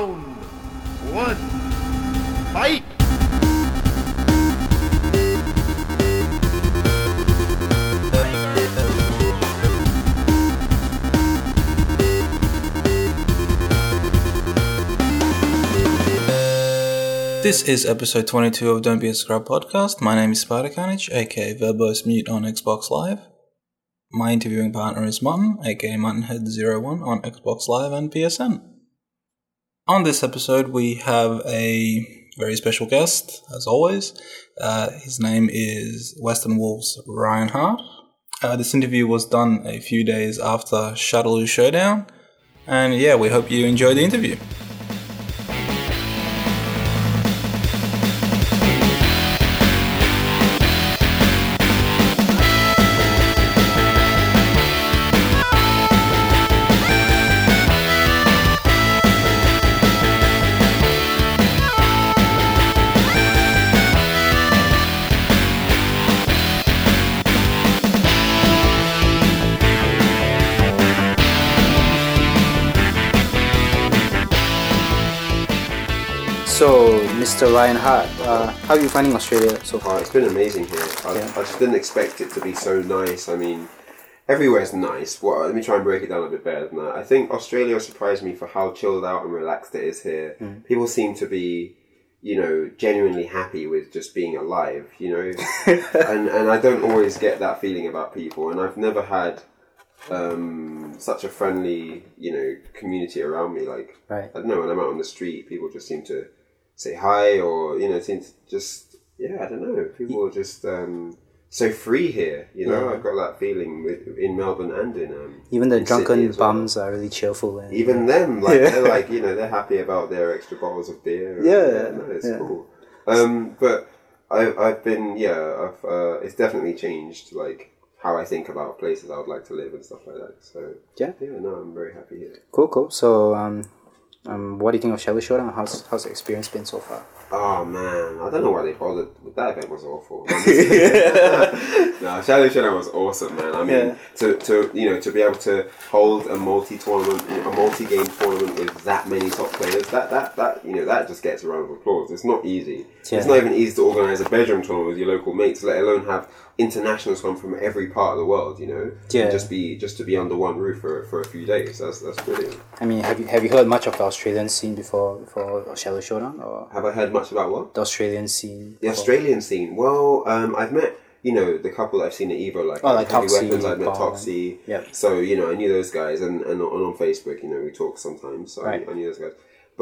Round one. Fight! This is episode 22 of Don't Be a Scrub podcast. My name is Spider Carnage, aka Verbose Mute on Xbox Live. My interviewing partner is Martin, aka Martinhead01 on Xbox Live and PSN. On this episode, we have a very special guest, as always. Uh, his name is Western Wolves Ryan Hart. Uh, this interview was done a few days after Shadowloo Showdown, and yeah, we hope you enjoy the interview. Mr. Ryan Hart, uh, how are you finding Australia so Oh, far? it's been amazing here. I, Yeah. I just didn't expect it to be so nice. I mean, everywhere's nice. Well, let me try and break it down a bit better than that. I think Australia surprised me for how chilled out and relaxed it is here. Mm. People seem to be, you know, genuinely happy with just being alive. You know, and and I don't always get that feeling about people. And I've never had um, such a friendly, you know, community around me. Like Right. I don't know when I'm out on the street, people just seem to say hi or you know seem to just yeah I don't know people are just um, so free here you know Yeah. I've got that feeling with, in Melbourne and in um, Even the in drunken well. bums are really cheerful. And, even them like Yeah. they're like you know they're happy about their extra bottles of beer and- Yeah, no, it's yeah. cool um, but I, I've been yeah I've uh, it's definitely changed like how I think about places I would like to live and stuff like that so Yeah. yeah no I'm very happy here Cool, cool. So, um, um, what do you think of Shadow Showdown? How's, how's the experience been so far? Oh man, I don't know why they bothered. That event was awful. no, Shadow Showdown was awesome, man. I mean, Yeah. to, to you know to be able to hold a multi tournament, a multi game tournament with that many top players, that that that you know that just gets a round of applause. It's not easy. Yeah. It's not even easy to organize a bedroom tournament with your local mates, let alone have internationals come from every part of the world. You know, Yeah. And just be just to be under one roof for, for a few days. That's that's brilliant. I mean, have you have you heard much of the Australian scene before before Shadow Showdown or Have I heard much about what? the Australian scene? The? Australian scene. Well, um, I've met you know the couple I've seen at Evo, like, Oh, like Heavy Toxie, Weapons. I've met Toxie. Yep. So you know I knew those guys, and and on, on Facebook, you know, we talk sometimes. So Right. I, I knew those guys.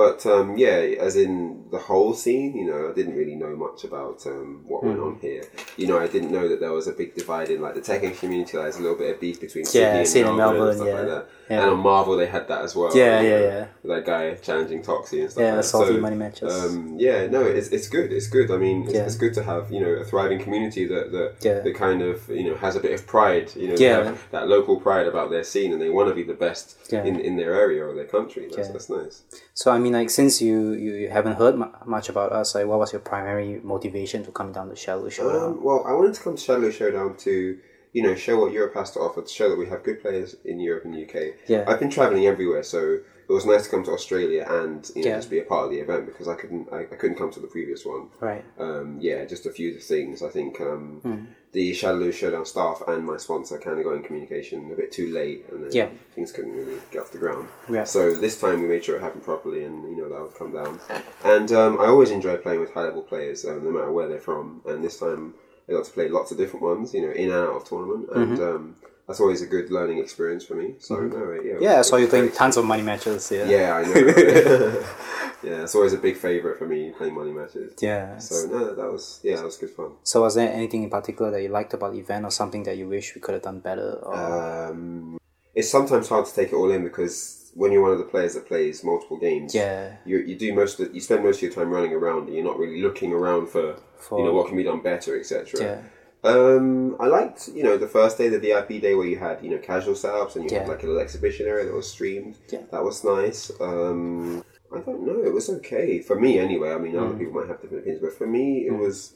But um, yeah, as in the whole scene, you know, I didn't really know much about um, what Hmm. went on here. You know, I didn't know that there was a big divide in like the Tekken community. Like, there's a little bit of beef between Yeah, Sydney and and Melbourne, and stuff yeah. like that. Yeah. And on Marvel, they had that as well. Yeah, you yeah, know, yeah. That guy challenging Toxie and stuff. Yeah, like that. salty So, money matches. Um, yeah, no, it's, it's good. It's good. I mean, it's, Yeah. it's good to have you know a thriving community that that, Yeah. that kind of you know has a bit of pride. You know, Yeah. that local pride about their scene, and they want to be the best Yeah. in, in their area or their country. That's, Yeah. that's nice. So I mean, like since you you, you haven't heard mu- much about us, like what was your primary motivation to come down to Shadow Showdown? Um, well, I wanted to come to Shadow Showdown to you know show what Europe has to offer, to show that we have good players in Europe and UK. Yeah. I've been traveling everywhere, so it was nice to come to Australia and you know Yeah. just be a part of the event because I couldn't I, I couldn't come to the previous one. right. um, yeah, just a few things. I think um, Hmm. The Shadowloo Showdown staff and my sponsor kind of got in communication a bit too late, and then Yeah. things couldn't really get off the ground. Yeah. So this time we made sure it happened properly, and you know that would come down. And um, I always enjoy playing with high level players, um, no matter where they're from. And this time I got to play lots of different ones, you know, in and out of tournament, and Mm-hmm. um, that's always a good learning experience for me. So no, yeah, Yeah, I saw you was playing tons of money matches. Yeah. Yeah, I know. yeah, it's always a big favorite for me playing money matches. Yeah. So no, that was yeah, that was good fun. So was there anything in particular that you liked about the event or something that you wish we could have done better? Or... Um, it's sometimes hard to take it all in because when you're one of the players that plays multiple games, yeah. you, you do most of, you spend most of your time running around and you're not really looking around for, For- you know what can be done better, etc. Yeah. Um, I liked you know the first day, the VIP day, where you had you know casual setups and you Yeah. had like a little exhibition area that was streamed. Yeah. That was nice. Um, I don't know, it was okay for me anyway. I mean, other Mm. people might have different opinions, but for me, it was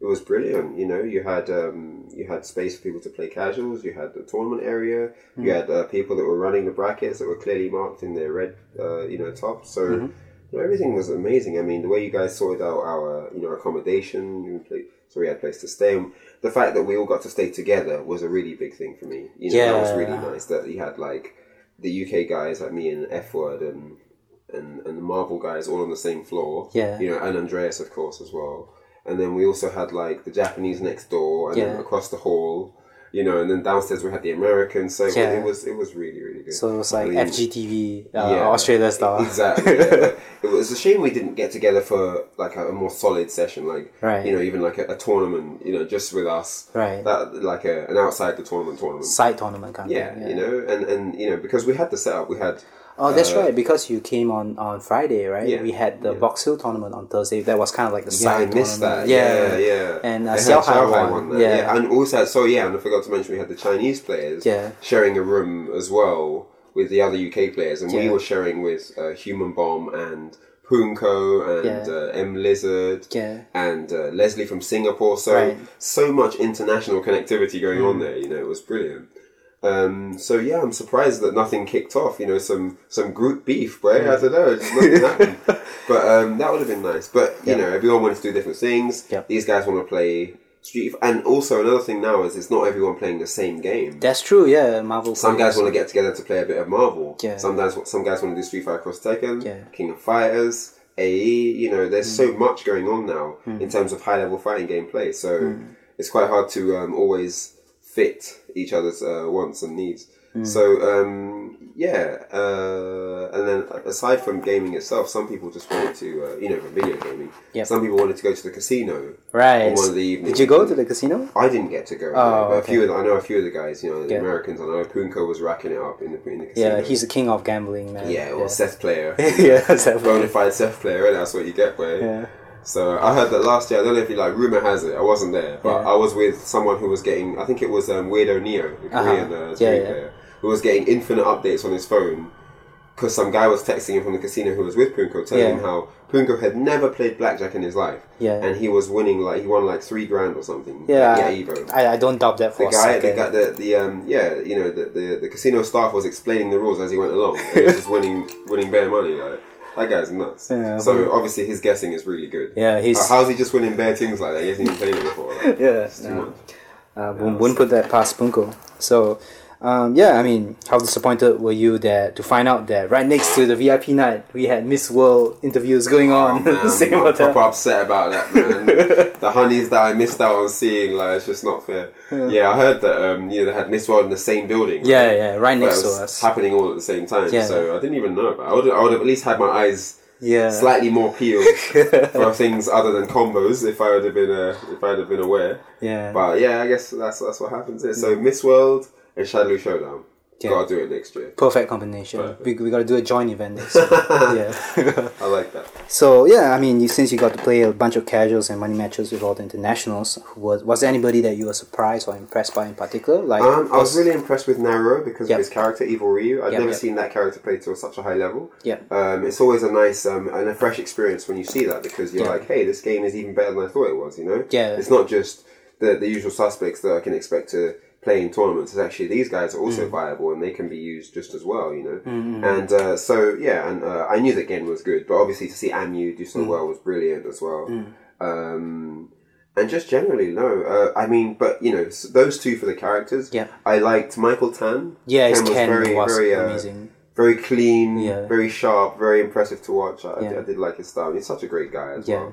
it was brilliant. You know, you had um, you had space for people to play casuals. You had the tournament area. Mm. You had uh, people that were running the brackets that were clearly marked in their red, uh, you know, tops. So Mm-hmm. Everything was amazing. I mean, the way you guys sorted out our, you know, accommodation, you so we had a place to stay. And the fact that we all got to stay together was a really big thing for me. You know, that was really nice. That you had like the UK guys like me and F Word and and and the Marvel guys all on the same floor. Yeah. You know, and Andreas of course as well. And then we also had like the Japanese next door, and then Yeah. across the hall. You know, and then downstairs we had the Americans. So Yeah. it was it was really really good. So it was like I mean, FGTV, uh, yeah, Australia style. Exactly. yeah. It was a shame we didn't get together for like a, a more solid session, like Right. you know, even like a, a tournament, you know, just with us. Right. That like a, an outside the tournament tournament. Side tournament kind of yeah, you know, and and you know because we had the setup, we had. Oh, that's uh, right. Because you came on on Friday, right? Yeah, We had the yeah. Box Hill tournament on Thursday. That was kind of like the Yeah, I side missed that. tournament. Yeah, yeah. And uh, They Xiao Hai Xiao won. that, Yeah. and also so yeah, and I forgot to mention we had the Chinese players. Yeah. sharing a room as well with the other UK players, and we were sharing with uh, Human Bomb and Poongko and Yeah. uh, M Lizard Yeah. and uh, Leslie from Singapore. So Right. Mm. so much international connectivity going on there. You know, it was brilliant. Um, so yeah, I'm surprised that nothing kicked off. You know, some some group beef, boy. I don't know, just nothing happened. But um, that would have been nice. But you Yeah. know, everyone wanted to do different things. Yep. These guys want to play Street, and also another thing now is it's not everyone playing the same game. That's true. Yeah, Marvel. Some guys want to get together to play a bit of Marvel. Yeah. Some guys, some guys want to do Street Fighter Cross Tekken, Yeah. King of Fighters, AE. You know, there's Mm. so much going on now in terms of high level fighting gameplay. So Mm. it's quite hard to um, always fit each other's uh, wants and needs. Mm. So um, yeah, uh, and then aside from gaming itself, some people just wanted to, uh, you know, for video gaming. Yep. Some people wanted to go to the casino Right. on one of the evenings. Did you go to the casino? I didn't get to go, Oh, but a few of the, I know a few of the guys, you know, the Yeah. Americans. I know Poongko was racking it up in the in the casino. Yeah, he's the king of gambling, man. yeah, well, Seth player, yeah, that's bona fide Seth player, and that's what you get, boy. Yeah. So I heard that last year. I don't know if you like. Rumor has it, I wasn't there, but Yeah. I was with someone who was getting. I think it was um, Weirdo Neo, the Uh-huh. Korean uh, Yeah, yeah. player, who was getting infinite updates on his phone because some guy was texting him from the casino who was with Poongko, telling Yeah. him how Poongko had never played blackjack in his life, Yeah. and he was winning like he won like three grand or something. Yeah, yeah, Evo I, I don't doubt that for the a guy, the guy, the, the um, yeah, you know, the, the the casino staff was explaining the rules as he went along. And he was just winning, winning bare money. Like that guy's nuts. Yeah, so obviously his guessing is really good. Yeah, he's Uh, how's he just winning bare things like that? He hasn't even played it before. Like, yeah. it's too yeah. much. Uh, wouldn't- wouldn't put that past Poongko. So, um, yeah, I mean, how disappointed were you that to find out that right next to the VIP night we had Miss World interviews going Oh, on man, in same I'm hotel? proper upset about that, man. the honeys that I missed out on seeing, like, it's just not fair. Yeah, I heard that um, you know they had Miss World in the same building. Yeah, right? yeah, right But next to us. happening all at the same time. Yeah. So I didn't even know about. It. I would, I would have at least had my eyes Yeah, slightly more peeled for things other than combos if I would have been uh, if I'd have been aware. yeah. But yeah, I guess that's that's what happens here. So Miss World and Shadow Showdown. Yeah. Gotta do it next year. Perfect combination. Perfect. We, we gotta do a joint event next year. yeah. I like that. so yeah, I mean, you, since you got to play a bunch of casuals and money matches with all the internationals, was was there anybody that you were surprised or impressed by in particular? Like, Um, I was really impressed with Naruto because Yep. of his character, Evil Ryu. I'd Yep, never yep. seen that character played to such a high level. yeah, Um, it's always a nice um, and a fresh experience when you see that because you're like, hey, this game is even better than I thought it was. You know, Yeah. It's not just the the usual suspects that I can expect to play in tournaments. It's actually these guys are Mm. also viable and they can be used just as well. You know, and uh, so yeah, and uh, I knew that Gen was good, but obviously to see Amu do Mm. so well was brilliant as well. Um, and just generally, no. Uh, I mean, but you know, s- those two for the characters. Yeah. I liked Michael Tan. yeah, his Ken was, very, very, uh, amazing. very clean, Yeah. very sharp, very impressive to watch. I, Yeah. I did like his style. He's such a great guy as Yeah.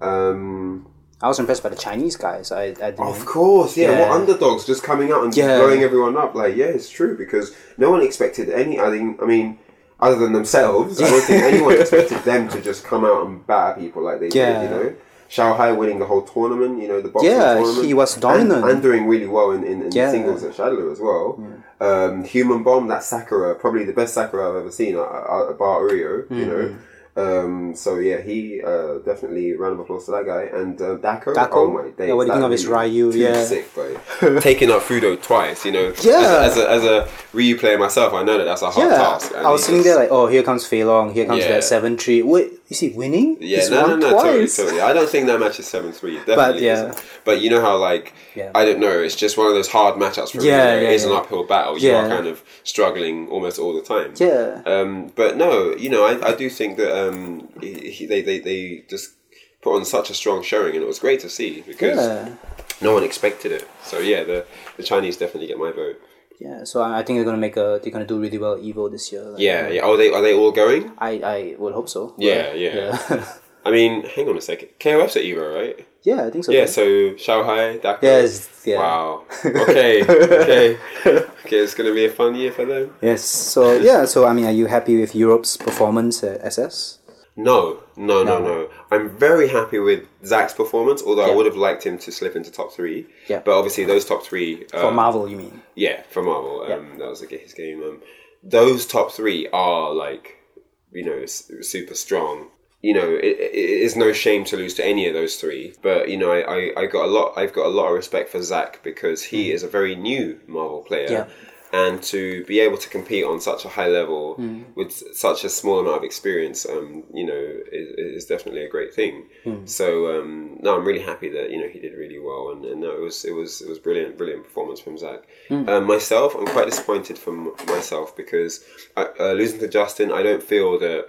well. Um, I was impressed by the Chinese guys. I, I didn't. of course, yeah. Yeah. What underdogs just coming out and Yeah. blowing everyone up? Like, yeah, it's true because no one expected any. I think. I mean. Other than themselves, I don't think anyone expected them to just come out and batter people like they Yeah. did. You know, Xiao Hai winning the whole tournament. You know, the boxing Yeah, tournament. he was dominant. and, doing really well in, in, in singles at Shadler as well. Um, Human Bomb, that Sakura, probably the best Sakura I've ever seen, uh, uh, bar Uryo, you know. Um, so yeah, he uh, definitely round of applause to that guy and uh, Dako. Dako? Oh my days! Yeah, what do you think of his Ryu? Yeah. sick, bro. Taking up Fuudo twice, you know. Yeah. As, a- as a as a Ryu player myself, I know that that's a hard Yeah, task. I was sitting there like, oh, here comes Fei Long, here comes Yeah. that seven three. Wait, Is he winning? Yeah, He's no, no, no, totally, totally. I don't think that match is seven three. Definitely, yeah. isn't. But you know how like Yeah. I don't know. It's just one of those hard matchups for me. Yeah, where yeah, it is an uphill battle. You Yeah. are kind of struggling almost all the time. Yeah. Um, but no, you know, I, I do think that um, he, he- they, they they just put on such a strong showing, and it was great to see because Yeah. no one expected it. So yeah, the the Chinese definitely get my vote. Yeah. So I think they're gonna make a. They're gonna do really well Evo this year. Like, Yeah, um, yeah. Are they are they all going? I I would hope so. Yeah, yeah. Yeah. I mean, hang on a second. KOF's at Evo, right? yeah, I think so. Yeah. So Xiao Hai, Dakar. Yes. Yeah. Wow. Okay. okay. Okay. It's gonna be a fun year for them. Yes. So yeah. So I mean, are you happy with Europe's performance at SS? No, no, no, No. I'm very happy with Zach's performance, although I Yeah. would have liked him to slip into top three. Yeah. But obviously, those top three. For um, Marvel, you mean? Yeah, for Marvel. Um. That was like his game. Um, those top three are like, you know, s- super strong. You know, it, it it is no shame to lose to any of those three. But you know, I, I, I got a lot. I've got a lot of respect for Zach because he is a very new Marvel player. Mm. Yeah. And to be able to compete on such a high level Mm. with such a small amount of experience, um, you know, is, is definitely a great thing. Mm. So um, no, I'm really happy that you know he did really well, and, and no, it was it was it was brilliant, brilliant performance from Zach. Um, myself, I'm quite disappointed from myself because I, uh, losing to Justin, I don't feel that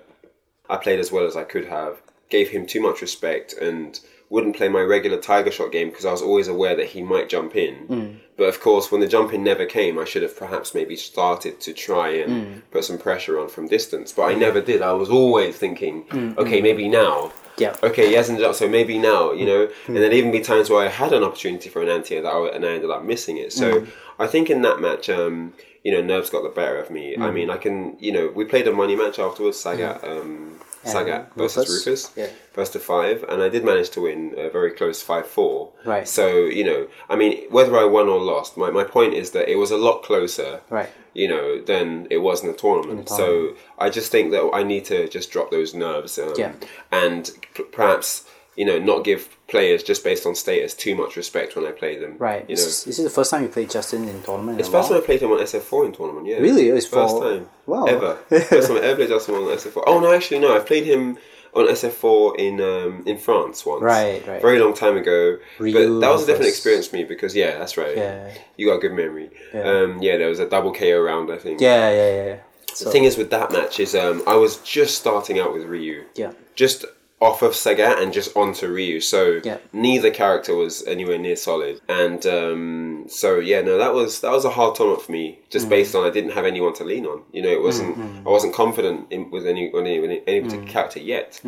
I played as well as I could have. Gave him too much respect and wouldn't play my regular Tiger Shot game because I was always aware that he might jump in. Mm. But of course, when the jump in never came, I should have perhaps maybe started to try and mm. put some pressure on from distance. But I never did. I was always thinking, mm, okay, maybe now. Yeah. Okay, he hasn't jumped, so maybe now, you know. And there'd even be times where I had an opportunity for an anti that I, and I ended up missing it. So I think in that match, um, you know, nerves got the better of me. I mean, I can, you know, we played a money match afterwards, Sagat, um, Sagat versus Rufus? Rufus, Yeah. first to five, and I did manage to win a very close five four. Right. So you know, I mean, whether I won or lost, my, my point is that it was a lot closer. Right. You know, than it was in the tournament. So I just think that I need to just drop those nerves. Um, Yeah. And p- perhaps you know not give players just based on status too much respect when I play them. Right. You know. Is, is the first time you played Justin in tournament? It's in the a first time? I played him on SF4 in tournament, yeah. Really? It's first for- time. Wow. Ever. first time I ever played Justin on SF4. Oh, no, actually, no. I played him on SF4 in um, in France once. Right, right. Very long time ago. Ryu but that was a different experience for me because, yeah, that's right. Yeah. You got a good memory. Yeah. Um, yeah, there was a double KO round, I think. Yeah, yeah, yeah, yeah. The thing is with that match is um, I was just starting out with Ryu. Yeah. Just off of Sagat and just onto Ryu. So Yeah. neither character was anywhere near solid. And um, so yeah, no, that was that was a hard tournament for me, Mm. just based on I didn't have anyone to lean on. You know, it wasn't I wasn't confident in, with any with any, any Mm. particular character yet.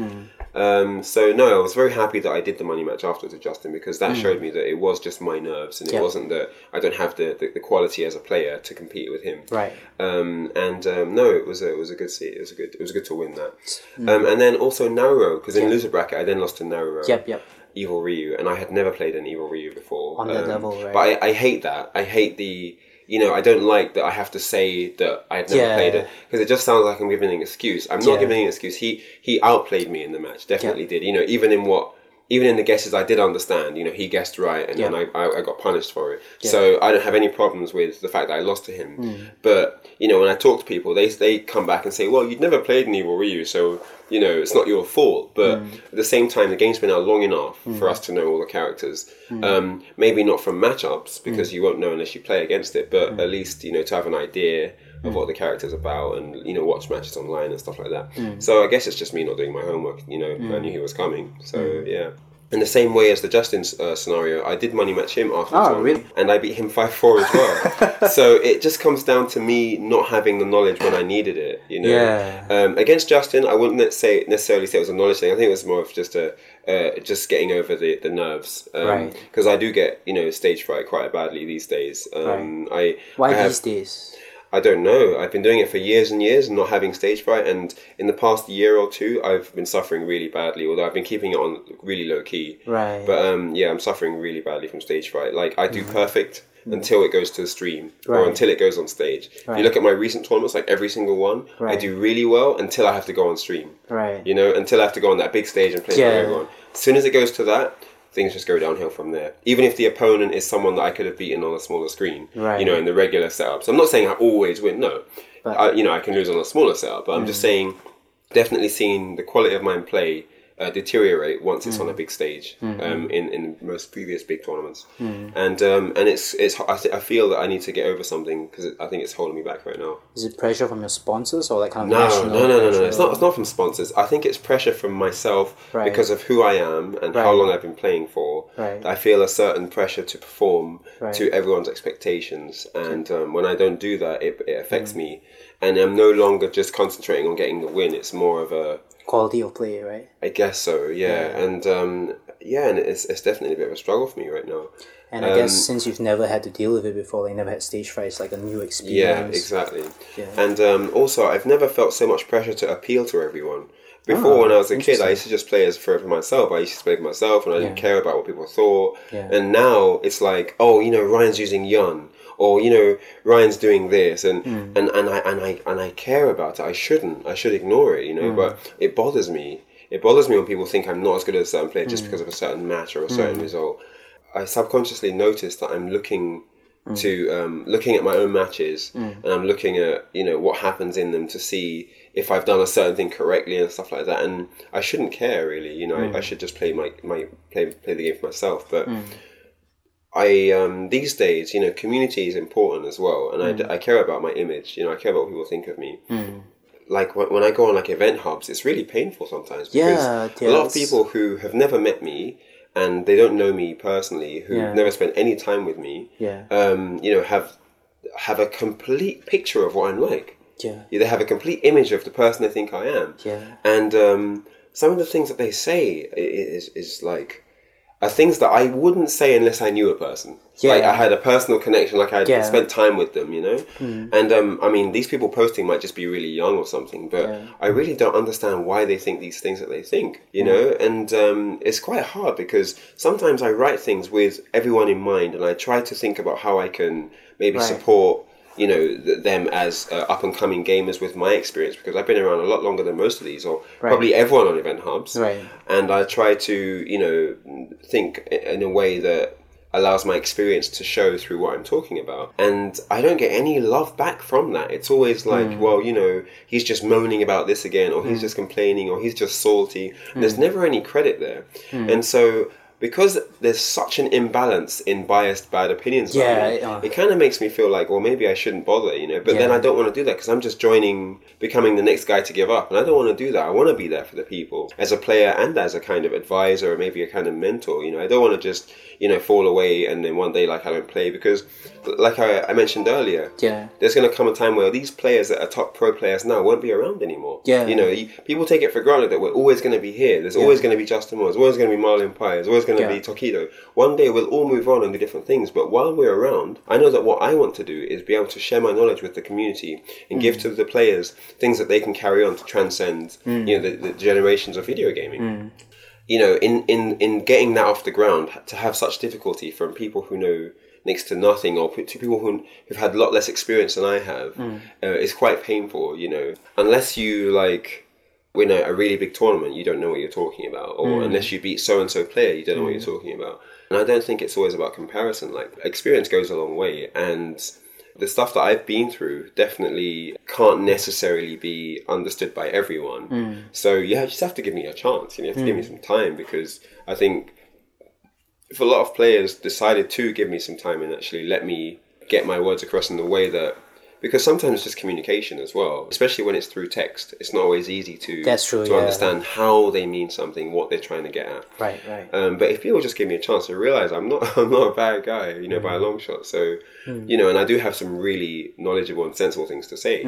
Um, so no, I was very happy that I did the money match afterwards with Justin because that showed me that it was just my nerves and it Mm. Yeah. wasn't that I don't have the, the, the quality as a player to compete with him. Right. Um, and um, no, it was a it was a good seat. It was a good it was good to win that. Mm. Um, and then also Naruto because in loser bracket I then lost to Naruto. Yep, yep. Evil Ryu, and I had never played an Evil Ryu before. On that Um, level, right. But I, I hate that. I hate the. You know, I don't like that I have to say that I never Yeah. played it because it just sounds like I'm giving an excuse. I'm not Yeah. giving an excuse. He he outplayed me in the match. Definitely did. You know, even in what even in the guesses I did understand. You know, he guessed right, and then Yeah. I, I I got punished for it. So I don't have any problems with the fact that I lost to him. Hmm. But you know, when I talk to people, they they come back and say, "Well, you'd never played Evil Ryu, so you know it's not your fault." But Hmm. at the same time, the game's been out long enough for us to know all the characters. Hmm. Um, maybe not from matchups because you won't know unless you play against it. But Hmm. at least you know to have an idea of what the character's about and you know watch matches online and stuff like that. Hmm. So I guess it's just me not doing my homework. You know, I knew he was coming. So yeah. In the same way as the Justin uh, scenario, I did money match him after the Oh, tournament, really? and I beat him five four as well. so it just comes down to me not having the knowledge when I needed it. You know, Yeah. um, against Justin, I wouldn't say necessarily say it was a knowledge thing. I think it was more of just a uh, just getting over the the nerves. Um, Right. Because I do get you know stage fright quite badly these days. Um, I Why I have- these days? I don't know. I've been doing it for years and years and not having stage fright. And in the past year or two, I've been suffering really badly. Although I've been keeping it on really low key. Right. But um, yeah, I'm suffering really badly from stage fright. Like I do perfect until it goes to the stream or Mm-hmm. Until it goes on stage. If you look at my recent tournaments, like every single one, I do really well until I have to go on stream. Right. You know, until I have to go on that big stage and play Yeah. for everyone. As soon as it goes to that, things just go downhill from there. Even if the opponent is someone that I could have beaten on a smaller screen, Right. you know, in the regular setups. I'm not saying I always win. No, But- I, you know, I can lose on a smaller setup. But I'm just mm. saying, definitely seeing the quality of my play uh, deteriorate once it's on a big stage um, in in most previous big tournaments, and um, and it's it's I, th- I feel that I need to get over something because I think it's holding me back right now. Is it pressure from your sponsors or like kind of No, no, no, no, no. It's not. It's not from sponsors. I think it's pressure from myself Right. because of who I am and how long I've been playing for. Right. I feel a certain pressure to perform Right. to everyone's expectations, and um, when I don't do that, it, it affects me. And I'm no longer just concentrating on getting the win. It's more of a, quality of play, right? I guess so, yeah. And um, yeah, and it's it's definitely a bit of a struggle for me right now. And I guess Um, since you've never had to deal with it before, like never had stage fright, it's like a new experience. Yeah, exactly. Yeah. And um, also, I've never felt so much pressure to appeal to everyone. Before, Ah, when I was a kid, I used to just play as for, for myself. I used to play for myself, and I didn't Yeah. care about what people thought. Yeah. And now it's like, oh, you know, Ryan's using Yun, or you know, Ryan's doing this, and Hmm. and, and I and I and I care about it. I shouldn't. I should ignore it, you know. Hmm. But it bothers me. It bothers me when people think I'm not as good as a certain player Hmm. just because of a certain match or a certain result. I subconsciously notice that I'm looking to um, looking at my own matches and I'm looking at you know what happens in them to see if I've done a certain thing correctly and stuff like that. And I shouldn't care really. You know, I, I should just play my, my play play the game for myself. But I um, these days, you know, community is important as well, and I, I care about my image. You know, I care about what people think of me. Like when, when I go on like event hubs, it's really painful sometimes because Yeah, a lot of people who have never met me and they don't know me personally, who Yeah. never spent any time with me, Yeah. um, you know, have have a complete picture of what I'm like. Yeah. They have a complete image of the person they think I am. Yeah. And um, some of the things that they say is is like are things that I wouldn't say unless I knew a person. Yeah. Like I had a personal connection, like I Yeah. Spent time with them, you know. And um, I mean, these people posting might just be really young or something, but Yeah. I really don't understand why they think these things that they think, you know. And um, it's quite hard because sometimes I write things with everyone in mind, and I try to think about how I can maybe Right. support you know them as uh, up and coming gamers with my experience because I've been around a lot longer than most of these, or Right. probably everyone on event hubs. Right. And I try to you know think in a way that allows my experience to show through what I'm talking about. And I don't get any love back from that. It's always like, Hmm. well, you know, he's just moaning about this again, or he's just complaining, or he's just salty. And there's never any credit there. Hmm. And so. Because there's such an imbalance in biased bad opinions, Yeah, me, uh. it kind of makes me feel like, well, maybe I shouldn't bother, you know. But then I don't want to do that because I'm just joining, becoming the next guy to give up, and I don't want to do that. I want to be there for the people as a player and as a kind of advisor or maybe a kind of mentor. You know, I don't want to just you know fall away and then one day like I don't play because, like I, I mentioned earlier, Yeah. there's going to come a time where these players that are top pro players now won't be around anymore. Yeah. You know, you, people take it for granted that we're always going to be here. There's always going to be Justin Moore. There's always going to be Marlon Pye. There's always going to Yeah. be Tokido. One day we'll all move on and do different things. But while we're around, I know that what I want to do is be able to share my knowledge with the community and Mm. give to the players things that they can carry on to transcend, Mm. you know, the, the generations of video gaming you know, in, in, in getting that off the ground, to have such difficulty from people who know next to nothing or to people who, who've had a lot less experience than I have mm. uh, is quite painful, you know. Unless you, like, win a, a really big tournament, you don't know what you're talking about. Or mm. unless you beat so and so player, you don't know what you're mm. talking about. And I don't think it's always about comparison. Like, experience goes a long way. And the stuff that I've been through definitely can't necessarily be understood by everyone. Hmm. So yeah, you just have to give me a chance. You, know, you have to give me hmm. some time because I think if a lot of players decided to give me some time and actually let me get my words across in the way that because sometimes it's just communication as well, especially when it's through text. It's not always easy to true, to yeah. understand how they mean something, what they're trying to get at. Right. Right. Um, but if people just give me a chance, I realize I'm not I'm not a bad guy, you know, by a long shot. So, you know, and I do have some really knowledgeable and sensible things to say.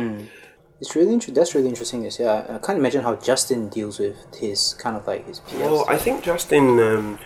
It's really inter- that's really interesting. This yeah, I can't imagine how Justin deals with his kind of like his peers. Well, I think Justin um,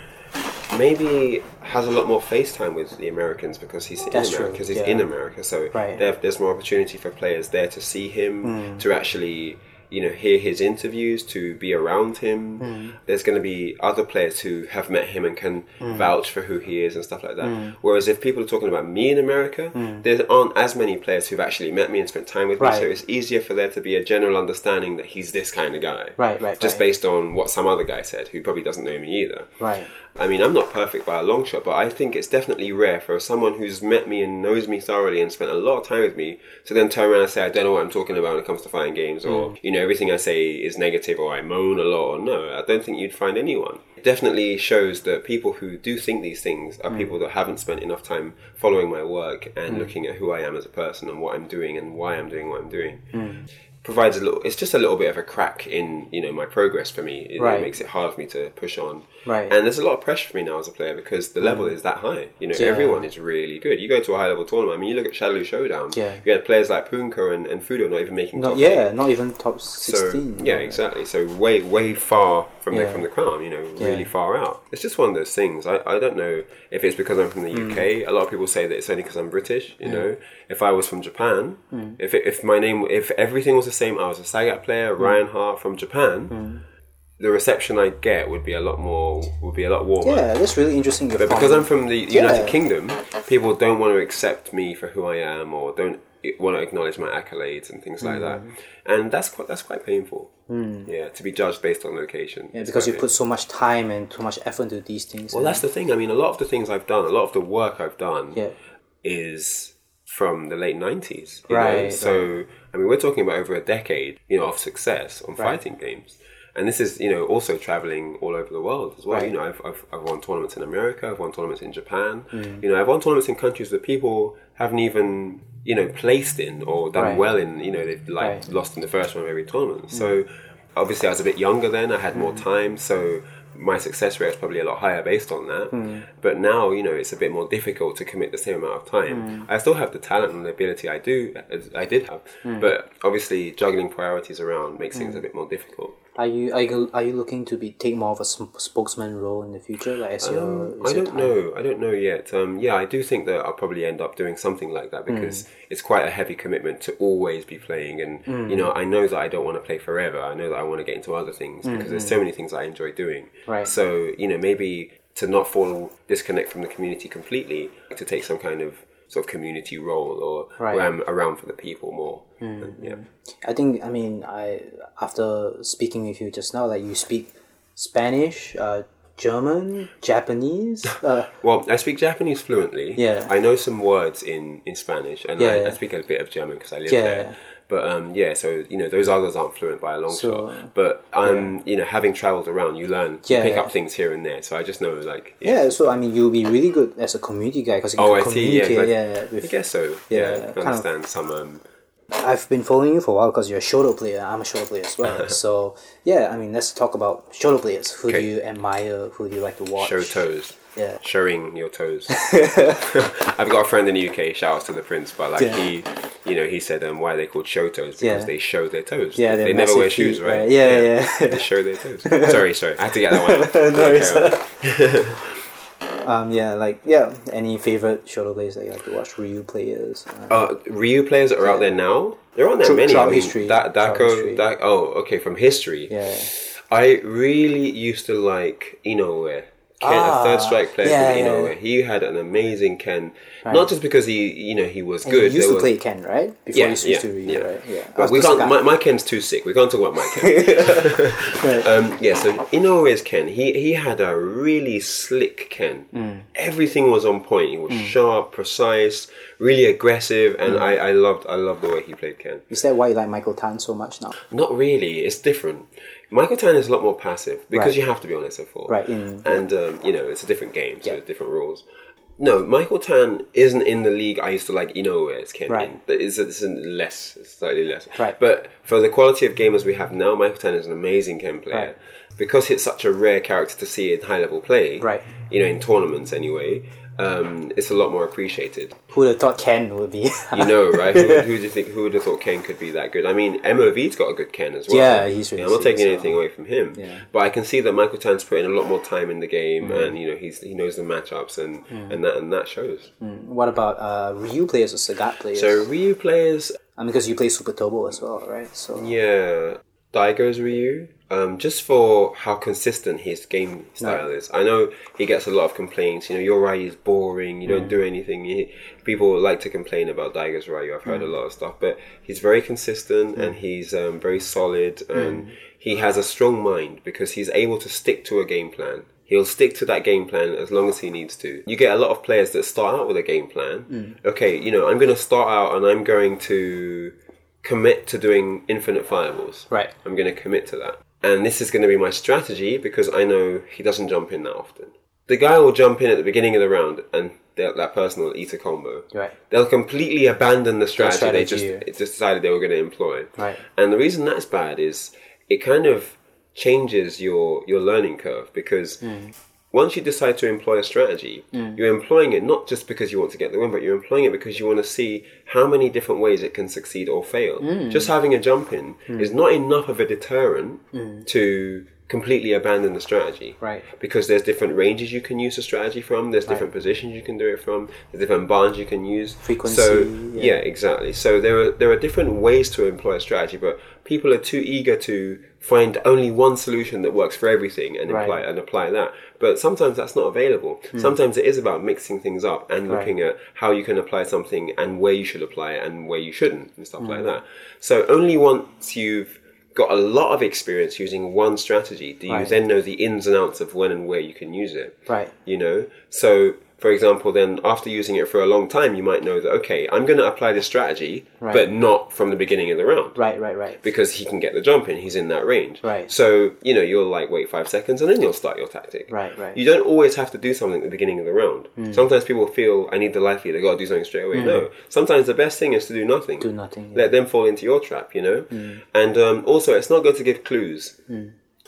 maybe has a lot more FaceTime with the Americans because he's That's in America. Because he's yeah. in America, so Right. there, there's more opportunity for players there to see him, hmm. to actually you know hear his interviews, to be around him. Hmm. There's going to be other players who have met him and can hmm. vouch for who he is and stuff like that. Whereas if people are talking about me in America, there aren't as many players who've actually met me and spent time with me, so it's easier for there to be a general understanding that he's this kind of guy Right, right, just right. based on what some other guy said who probably doesn't know me either. right. I mean, I'm not perfect by a long shot, but I think it's definitely rare for someone who's met me and knows me thoroughly and spent a lot of time with me to then turn around and say, I don't know what I'm talking about when it comes to fighting games, or, mm. you know, everything I say is negative, or I moan a lot, or no, I don't think you'd find anyone. It definitely shows that people who do think these things are mm. people that haven't spent enough time following my work and mm. looking at who I am as a person and what I'm doing and why I'm doing what I'm doing provides a little it's just a little bit of a crack in you know my progress for me it, Right. makes it hard for me to push on Right. and there's a lot of pressure for me now as a player because the level is that high you know Yeah. everyone is really good you go to a high level tournament I mean you look at Shadow Showdown Yeah. you had players like Poongko and, and Fuudo not even making No, top yeah, 10. not even top so sixteen. yeah exactly so way way far from the from the crown you know really Yeah. far out it's just one of those things I, I don't know if it's because I'm from the Hmm. UK a lot of people say that it's only because I'm British you know if I was from Japan Hmm. if it, if my name if everything was the same I was a Sagat player Hmm. Ryan Hart from Japan the reception I get would be a lot more would be a lot warmer Yeah, that's really interesting. but because I'm from the United Yeah. Kingdom, people don't want to accept me for who I am, or don't want to acknowledge my accolades and things like that. Mm. And that's quite that's quite painful. Yeah, to be judged based on location. yeah, because you put so much time and too much effort into these things. Well, that's the thing. I mean, a lot of the things I've done, a lot of the work I've done, yeah, is from the late nineties. Right, So I mean, we're talking about over a decade, you know, of success on Right. fighting games. And this is, you know, also traveling all over the world as well. Right. You know, I've, I've, I've won tournaments in America, I've won tournaments in Japan. Mm. You know, I've won tournaments in countries that people haven't even, you know, placed in or done well in. You know, they've like. Mm. lost in the first round of every tournament. So obviously, I was a bit younger then. I had more time, so my success rate is probably a lot higher based on that. Hmm. But now, you know, it's a bit more difficult to commit the same amount of time. Hmm. I still have the talent and the ability I do, as I did have, Hmm. but obviously juggling priorities around makes things a bit more difficult. Are you are you, are you looking to be take more of a sp- spokesman role in the future, like as your? Um, as I don't time? know. I don't know yet. Um, yeah, I do think that I'll probably end up doing something like that Hmm. because it's quite a heavy commitment to always be playing. And Hmm. you know, I know that I don't want to play forever. I know that I want to get into other things because there's so many things I enjoy doing. Hmm. Right. So you know, maybe to not fall disconnect from the community completely, to take some kind of sort of community role or Right. where I'm around for the people more. And, yeah. I think I mean I after speaking with you just now, like you speak Spanish, uh, German, Japanese. Uh, Well, I speak Japanese fluently. Yeah. I know some words in, in Spanish, and Yeah, I. I speak a bit of German because I live Yeah. there. But um, yeah, so you know those others aren't fluent by a long So, shot. But I'm you know having travelled around, you learn, you pick yeah. up things here and there. So I just know like yeah, so I mean you'll be really good as a community guy because you Oh, can I see. Yeah, Yeah, I guess so. Yeah, Yeah, I of- understand some. Um, I've been following you for a while because you're a Shoto player. I'm a Shoto player as well. so yeah, I mean let's talk about Shoto players. Who Okay. do you admire? Who do you like to watch? show toes. Yeah. Showing your toes. I've got a friend in the UK. Shout out to the prince, but like Yeah. he, you know, he said, um, why are they called show toes? Because Yeah. they show their toes. Yeah, they never wear shoes, feet, right? right? Yeah, yeah. they show their toes. sorry, sorry, I had to get that one. out. No, Okay. Um, yeah, like yeah. Any favorite Shoto players that you like to watch? Ryu players. Uh, Uh, Ryu players that are out there now. There aren't that many. I mean, history. Da- Dako. Da- oh, okay, from history. yeah. I really used to like Inoue. Ken, Ah, a third strike player yeah, yeah, Inoue. yeah. He had an amazing Ken. Not just because he, you know, he was And good. you used to was- play Ken, right? Before Yeah, yeah, to yeah. right? Yeah. But we can't. My, my Ken's too sick. We can't talk about my Ken. um, yeah, so Inoue's Ken, he he had a really slick Ken. Mm. Everything was on point. He was sharp, precise, really aggressive, and Mm. I, I loved I loved the way he played Ken. Is that why you like Michael Tan so much now? Not really. It's different. Michael Tan is a lot more passive because Right. you have to be on SF4. Right, and um, you know it's a different game, so Yeah. different rules. No, Michael Tan isn't in the league I used to like Inoue as Ken. Right. in. It's, it's less, it's slightly less. Right. But for the quality of gamers we have now, Michael Tan is an amazing Ken player. Right. Because it's such a rare character to see in high level play, Right. you know, in tournaments anyway, um, it's a lot more appreciated. Who would have thought Ken would be? You know, right? who, you think? Who would have thought Ken could be that good? I mean, MOV's got a good Ken as well. Yeah, he's really I'm not taking anything away from him. Yeah. But I can see that Michael Tan's putting a lot more time in the game, Mm. and you know, he's he knows the matchups, and and that and that shows. what about uh, Ryu players or Sagat players? So Ryu players, I mean, because you play Super Turbo as well, right? So yeah, Daigo's Ryu. Um, just for how consistent his game style is. I know he gets a lot of complaints. You know, your Ryu is boring. You Mm. don't do anything. He, people like to complain about Daigo's Ryu. I've heard Mm. a lot of stuff, but he's very consistent and he's um, very solid Mm. and he has a strong mind because he's able to stick to a game plan He'll stick to that game plan as long as he needs to. You get a lot of players that start out with a game plan. Okay, you know, I'm going to start out and I'm going to commit to doing infinite fireballs. Right. I'm going to commit to that. And this is going to be my strategy because I know he doesn't jump in that often. The guy will jump in at the beginning of the round and that that person will eat a combo. Right. They'll completely abandon the strategy, they just, just decided they were going to employ. Right. And the reason that's bad is it kind of changes your your learning curve because Hmm. Once you decide to employ a strategy, mm. you're employing it not just because you want to get the win, but you're employing it because you want to see how many different ways it can succeed or fail. Hmm. Just having a jump in mm. is not enough of a deterrent mm. to completely abandon the strategy. Right. Because there's different ranges you can use the strategy from, there's different positions you can do it from, there's different bonds you can use. Frequency, So yeah. yeah, exactly. So there are there are different ways to employ a strategy, but people are too eager to find only one solution that works for everything and Right. apply and apply that. But sometimes that's not available. Hmm. Sometimes it is about mixing things up and Right. looking at how you can apply something and where you should apply it and where you shouldn't and stuff like hmm. that. So only once you've got a lot of experience using one strategy do you Right. then know the ins and outs of when and where you can use it Right. you know so for example then after using it for a long time you might know that okay i'm going to apply this strategy Right. but not from the beginning of the round Right. Right. Right. because he can get the jump in he's in that range Right. so you know you'll like wait five seconds and then you'll start your tactic Right, right. you don't always have to do something at the beginning of the round hmm. sometimes people feel i need the life lead i gotta do something straight away hmm. no sometimes the best thing is to do nothing Do nothing. Yeah. let them fall into your trap, you know. Hmm. And um, also, it's not good to give clues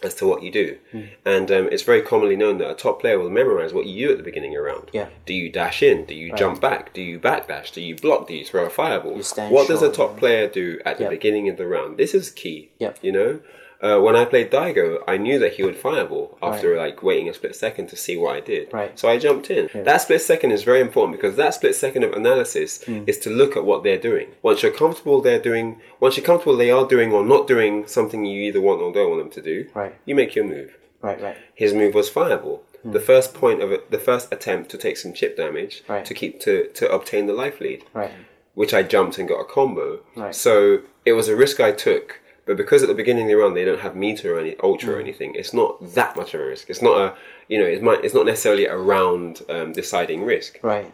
as to what you do. And um, it's very commonly known that a top player will memorize what you do at the beginning of a round. Yeah. Do you dash in? Do you jump back? Do you backdash? Do you block? Do you throw a fireball? You what does a top player do at the beginning of the round? This is key. Yeah. You know. Uh, when I played Daigo, I knew that he would fireball after like waiting a split second to see what I did. Right. So I jumped in. That split second is very important because that split second of analysis Hmm. is to look at what they're doing. Once you're comfortable they're doing, once you're comfortable they are doing or not doing something you either want or don't want them to do, Right. you make your move. Right. Right. His move was fireball. The first point of it, the first attempt to take some chip damage Right. to keep to to obtain the life lead Right. which I jumped and got a combo. Right. So it was a risk I took. But because at the beginning of the round they don't have meter or any ultra Mm. or anything, it's not that much of a risk. It's not a you know, it's might it's not necessarily a round um, deciding risk. Right.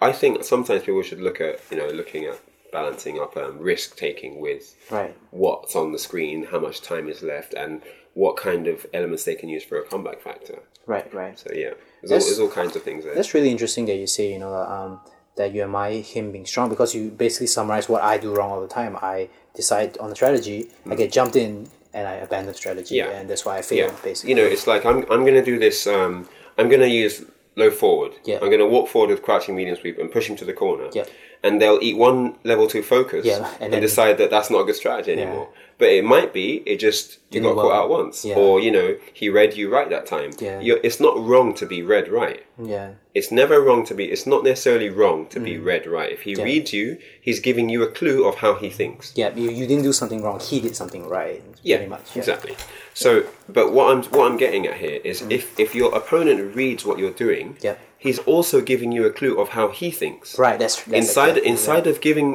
I think sometimes people should look at you know looking at balancing up um, risk taking with Right. what's on the screen, how much time is left, and what kind of elements they can use for a comeback factor. Right. Right. So yeah, there's, all, there's all kinds of things there. That's really interesting that you say, you know, that, um, that you admire him being strong because you basically summarize what I do wrong all the time. I decide on the strategy, I get jumped in, and I abandon strategy, Mm. Yeah. and that's why I fail, yeah, basically. you know, it's like I'm I'm going to do this. Um, I'm going to use low forward. Yeah. I'm going to walk forward with crouching medium sweep and push him to the corner. Yeah. And they'll eat one level two focus. Yeah, and And, then- decide that that's not a good strategy anymore. But it might be it just you Didn't got caught out once, Yeah. or you know he read you right that time. Yeah. You're, it's not wrong to be read right. yeah. It's never wrong to be. It's not necessarily wrong to be read right. If he Mm. Yeah. reads you, he's giving you a clue of how he thinks. Yeah, you, you didn't do something wrong. He did something right. Yeah, pretty much. Yeah. exactly. So, but what I'm what I'm getting at here is if if your opponent reads what you're doing, Yeah. he's also giving you a clue of how he thinks. Right. That's, that's inside exactly, inside of giving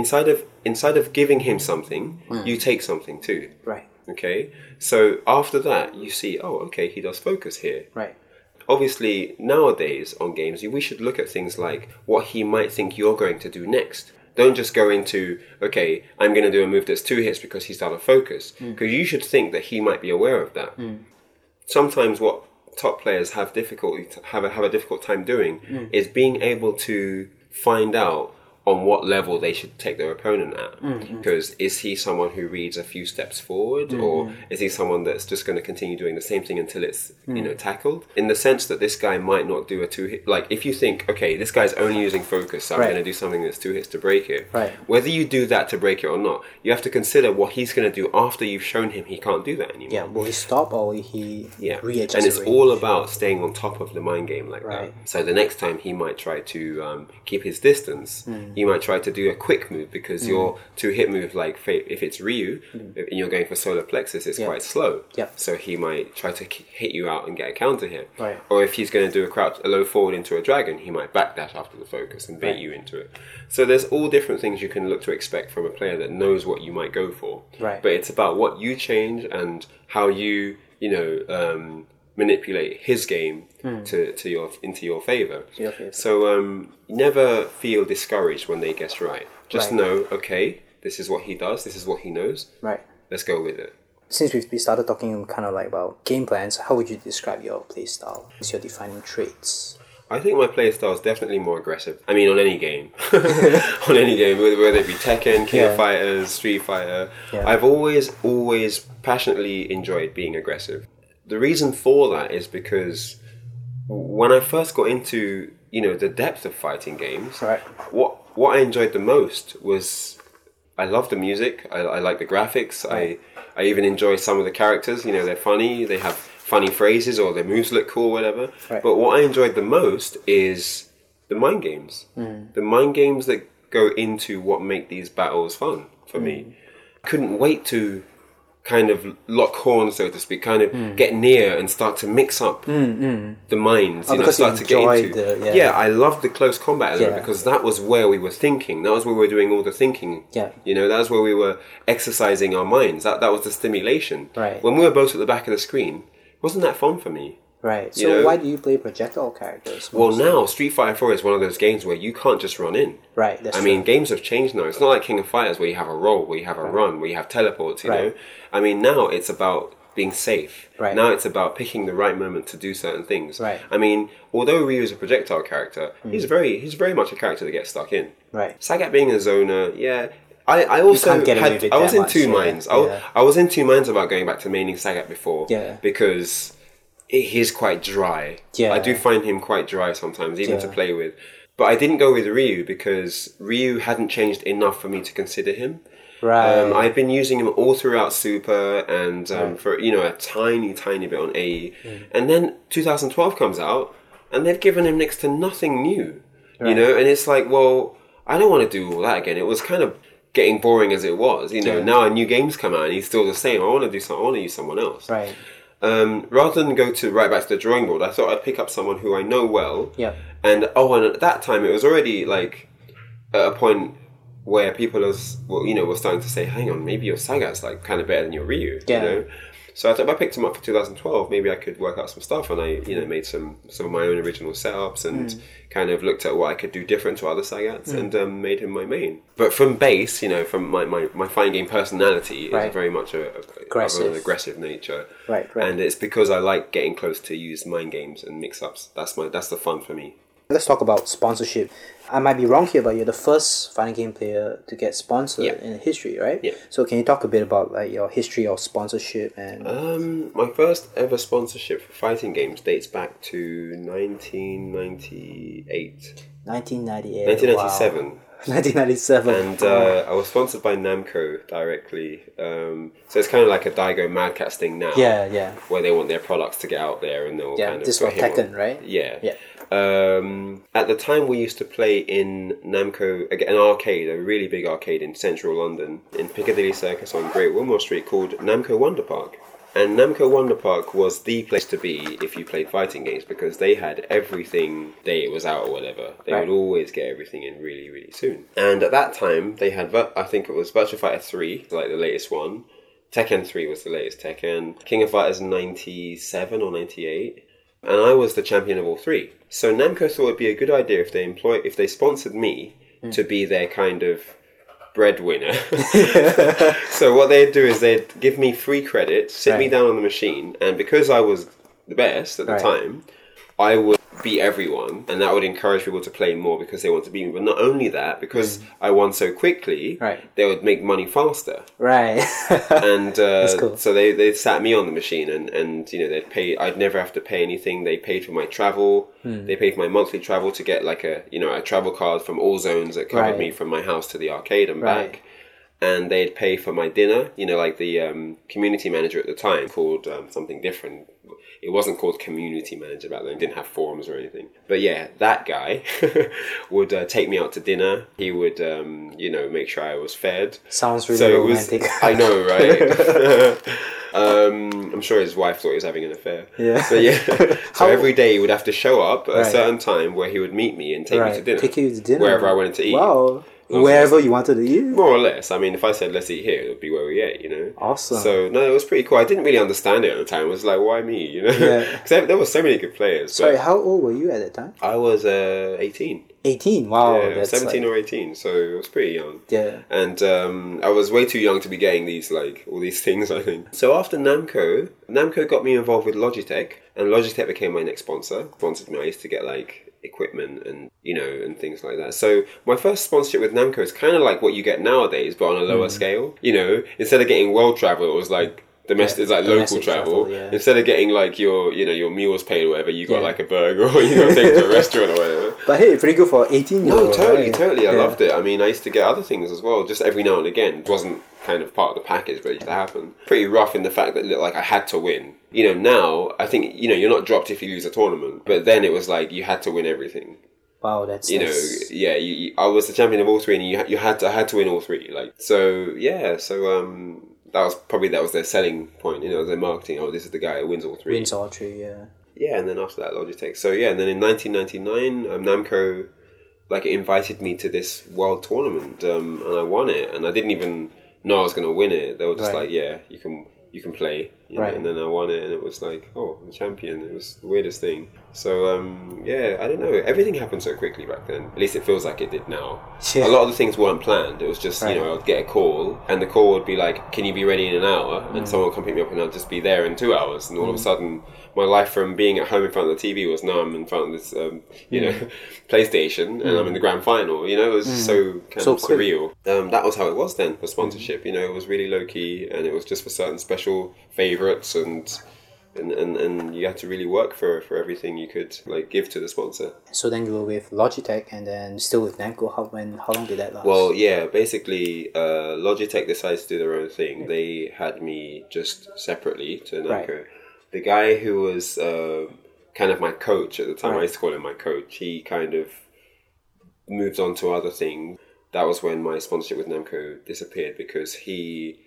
inside of inside of giving him something, mm. you take something too. Right. Okay, so after that, you see, oh, okay, he does focus here. Right. Obviously, nowadays on games, we should look at things like what he might think you're going to do next. Don't just go into, okay, I'm going to do a move that's two hits because he's out of focus. Mm. Because you should think that he might be aware of that. Mm. Sometimes what top players have difficulty have a, have a difficult time doing is being able to find out on what level they should take their opponent at. Mm-hmm. Because is he someone who reads a few steps forward, or mm-hmm. is he someone that's just going to continue doing the same thing until it's you mm. know tackled? In the sense that this guy might not do a two hit. Like if you think, okay, this guy's only using focus, so I'm Right. going to do something that's two hits to break it. Right. Whether you do that to break it or not, you have to consider what he's going to do after you've shown him he can't do that anymore. Yeah. Will he stop or will he Yeah, readjust? and it's all about staying on top of the mind game like Right. that. So the next time he might try to um, keep his distance, mm. He might try to do a quick move because your two hit move, like if it's Ryu and you're going for solar plexus, it's. Yeah. quite slow. Yeah. So he might try to hit you out and get a counter hit. Right. Or if he's going to do a crouch, a low forward into a dragon, he might back that after the focus and bait Right. you into it. So there's all different things you can look to expect from a player that knows what you might go for. Right. But it's about what you change and how you, you know, um, manipulate his game to, to your into your favor. Your. So um, never feel discouraged when they guess right. Just Right. know, okay, this is what he does. This is what he knows. Right. Let's go with it. Since we've we started talking kind of like about game plans, how would you describe your play style? What's your defining traits? I think my play style is definitely more aggressive. I mean, on any game, on any game, whether whether it be Tekken, King Yeah. of Fighters, Street Fighter, Yeah. I've always, always passionately enjoyed being aggressive. The reason for that is because when I first got into, you know, the depth of fighting games, Right. what what I enjoyed the most was I love the music. I, I like the graphics. I I even enjoy some of the characters. You know, they're funny. They have funny phrases or their moves look cool, whatever. Right. But what I enjoyed the most is the mind games. Mm. The mind games that go into what make these battles fun for Mm. me. Couldn't wait to kind of lock horns, so to speak, kind of hmm. get near and start to mix up hmm, hmm. the minds. Oh, you know, because you start to get into. the- yeah. I love the close combat element Yeah. because that was where we were thinking. That was where we were doing all the thinking. Yeah. You know, that was where we were exercising our minds. That that was the stimulation. Right. When we were both at the back of the screen, wasn't that fun for me? Right. So know- why do you play projectile characters? Well, mostly? now Street Fighter 4 is one of those games where you can't just run in. Right. That's I true. mean, games have changed now. It's not like King of Fighters where you have a roll, where you have a run, where you have teleports. You know, I mean, now it's about being safe. Right. Now it's about picking the right moment to do certain things. Right. I mean, although Ryu is a projectile character, hmm. he's very he's very much a character that gets stuck in. Right. Sagat being a zoner, yeah. I, I also had I was in much, two yeah, minds. I, yeah. I was in two minds about going back to maining Sagat before. Yeah. Because he is quite dry. Yeah. I do find him quite dry sometimes, even to play with. But I didn't go with Ryu because Ryu hadn't changed enough for me to consider him. Right. Um, I've been using him all throughout Super and um, for you know a tiny, tiny bit on AE, Mm. and then 2012 comes out, and they've given him next to nothing new. You know, and it's like, well, I don't want to do all that again. It was kind of getting boring as it was. You know, Yeah. now a new game's come out and he's still the same. I want to do something. I want to use someone else. right. Um, rather than go to right back to the drawing board, I thought I'd pick up someone who I know well. Yeah. And oh, and at that time it was already like at a point where people was well, you know, were starting to say, "Hang on, maybe your Sagat's like kind of better than your Ryu." Yeah. You know. So I thought if I picked him up for 2012, maybe I could work out some stuff, and I, you know, made some some of my own original setups and Hmm. kind of looked at what I could do different to other Sagats and um, made him my main. But from base, you know, from my my, my fighting game personality Right. is very much a, a of Aggressive. an aggressive nature. Right, right. And it's because I like getting close to use mind games and mix ups. That's my that's the fun for me. Let's talk about sponsorship. I might be wrong here, but you're the first fighting game player to get sponsored Yeah. in history, right? Yeah. So can you talk a bit about like your history of sponsorship and Um, my first ever sponsorship for fighting games dates back to 1998, 1998? 1997. Wow. 1997. And uh, I was sponsored by Namco directly. Um, so it's kind of like a Daigo Mad Catz thing now. yeah, yeah, Where they want their products to get out there and they'll yeah. kind of This was him on- Tekken, right? Yeah. Yeah. Um, at the time, we used to play in Namco, an arcade, a really big arcade in central London, in Piccadilly Circus on Great Windmill Street called Namco Wonder Park. And Namco Wonder Park was the place to be if you played fighting games because they had everything day it was out or whatever. They Right. would always get everything in really, really soon. And at that time, they had, I think it was Virtua Fighter 3, like the latest one. Tekken 3 was the latest Tekken. King of Fighters 97 or 98 and I was the champion of all three. So Namco thought it'd be a good idea if they employ if they sponsored me mm. to be their kind of breadwinner. so what they'd do is they'd give me free credit, sit me down on the machine, and because I was the best at the Right. time, I would beat everyone, and that would encourage people to play more because they want to beat me. But not only that, because I won so quickly, Mm. Right. they would make money faster right. and uh, cool. so they, they sat me on the machine and, and you know they'd pay I'd never have to pay anything they paid for my travel Hmm. they paid for my monthly travel to get like a you know a travel card from all zones that covered Right. me from my house to the arcade and Right. back and they'd pay for my dinner you know like the um, community manager at the time called um, something different it wasn't called community manager back then it didn't have forums or anything but yeah that guy would uh, take me out to dinner he would um, you know make sure I was fed Sounds really so it was. romantic. I know, right? um, I'm sure his wife thought he was having an affair. Yeah. But yeah. so How- every day he would have to show up at a certain time where he would meet me and take me to dinner. Take you to dinner. Wherever I wanted to eat. Wow. Wherever you wanted to eat. More or less. I mean, if I said let's eat here, it would be where we ate, you know. Awesome. So no, it was pretty cool. I didn't really understand it at the time. It was like, why me? You know, Yeah. because there were so many good players. Sorry, how old were you at that time? I was uh, eighteen. 18. Wow, yeah, Oh, that's seventeen like, or eighteen. So it was pretty young. yeah. And um, I was way too young to be getting these like all these things. I think. So after Namco, Namco got me involved with Logitech, and Logitech became my next sponsor. Sponsored me. I used to get like equipment and you know and things like that. So my first sponsorship with Namco is kind of like what you get nowadays, but on a lower mm. scale. You know, instead of getting world travel, it was like. Domestic, Yeah, like local travel. travel, yeah. Instead of getting like your, you know, your meals paid or whatever, you got Yeah. like a burger or you got take to a restaurant or whatever. But hey, pretty good for 18 year No, old. totally, right? totally. I loved it. I mean, I used to get other things as well, just every now and again. It wasn't kind of part of the package, but it used to happen. Pretty rough in the fact that like I had to win. You know, now I think you know you're not dropped if you lose a tournament, but then it was like you had to win everything. Wow, that's. You know, that's- yeah, you, you, I was the champion of all three, and you you had to I had to win all three. Like so, yeah. So um, that was probably that was their selling point. You know, their marketing. Oh, this is the guy who wins all three. Wins all three, yeah. Yeah, and then after that, Logitech. So yeah, and then in 1999, um, Namco like invited me to this world tournament, um, and I won it. And I didn't even know I was going to win it. They were just Right. like, "Yeah, you can, you can play." You know, Right. And then I won it, and it was like, "Oh, I'm champion!" It was the weirdest thing. So um, yeah, I don't know. Everything happened so quickly back then. At least it feels like it did now. Yeah. A lot of the things weren't planned. It was just Right. you know I'd get a call, and the call would be like, "Can you be ready in an hour?" Mm. And someone would come pick me up, and I'd just be there in two hours. And all of a sudden, my life from being at home in front of the TV was now I'm in front of this, um, you know, PlayStation, and I'm in the grand final. You know, it was so kind Mm. So of surreal. Um, that was how it was then for sponsorship. You know, it was really low key, and it was just for certain special favorites and. And, and, and you had to really work for, for everything you could like give to the sponsor. So then you were with Logitech and then still with Namco. How when how long did that last? Well, yeah, basically, uh, Logitech decided to do their own thing. They had me just separately to Namco. Right. The guy who was uh, kind of my coach at the time, I Right. used to call him my coach, he kind of moved on to other things. That was when my sponsorship with Namco disappeared because he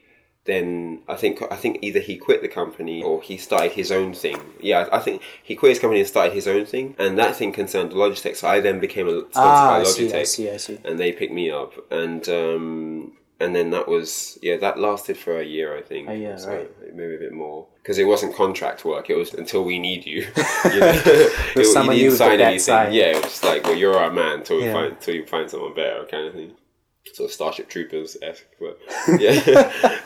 then I think I think either he quit the company or he started his own thing. Yeah, I think he quit his company and started his own thing, and that thing concerned Logitech. So I then became a sponsored ah, by I Logitech see, I see, I see. and they picked me up and um and then that was yeah that lasted for a year i think A year, right. maybe a bit more because it wasn't contract work it was until we need you, you know? Someone you with the bad side. yeah it was just like well you're our man till we Yeah. find till you find someone better kind of thing sort of starship troopers esque but yeah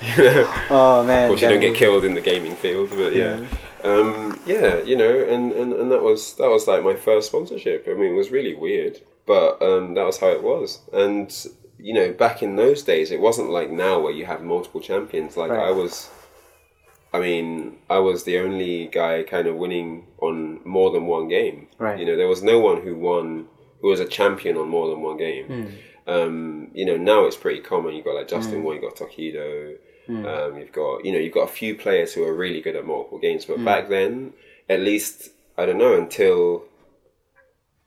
you know? Oh man, of course you don't get killed in the gaming field but yeah um, yeah you know and, and, and that was that was like my first sponsorship i mean it was really weird but um, that was how it was and you know back in those days it wasn't like now where you have multiple champions like Right. i was i mean i was the only guy kind of winning on more than one game Right. you know there was no one who won who was a champion on more than one game Hmm. Um, you know now it's pretty common you've got like justin mm. won you got Tokido mm. um, you've got you know you've got a few players who are really good at multiple games, but mm. back then, at least I don't know until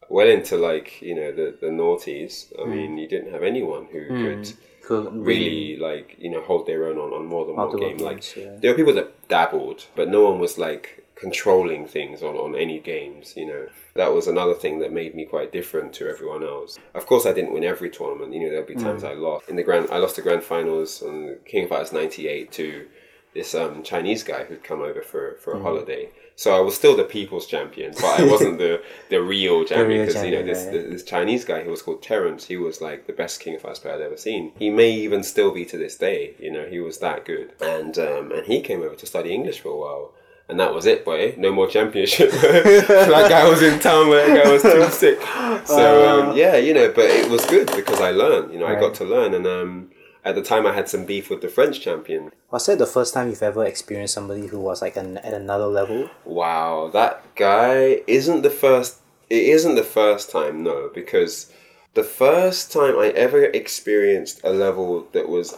well into like you know the the noughties. I mean, you didn't have anyone who could could really like you know hold their own on, on more than one Multiple game. Like yeah. there were people that dabbled, but no one was like controlling things on, on any games, you know. That was another thing that made me quite different to everyone else. Of course I didn't win every tournament, you know, there'll be times I lost. In the grand I lost the grand finals on King of Fighters ninety eight to this um, Chinese guy who'd come over for, for a holiday. So I was still the people's champion, but I wasn't the, the real champion because you know this, this this Chinese guy who was called Terence, he was like the best King of Fighters player I'd ever seen. He may even still be to this day. You know, he was that good. And um, and he came over to study English for a while. And that was it, boy. No more championship. that guy was in town, but that guy was too sick. So um, yeah, you know, but it was good because I learned. You know, I got to learn. And um, at the time, I had some beef with the French champion. Was that the first time you've ever experienced somebody who was like an, at another level? Wow, that guy isn't the first. It isn't the first time, no, because the first time I ever experienced a level that was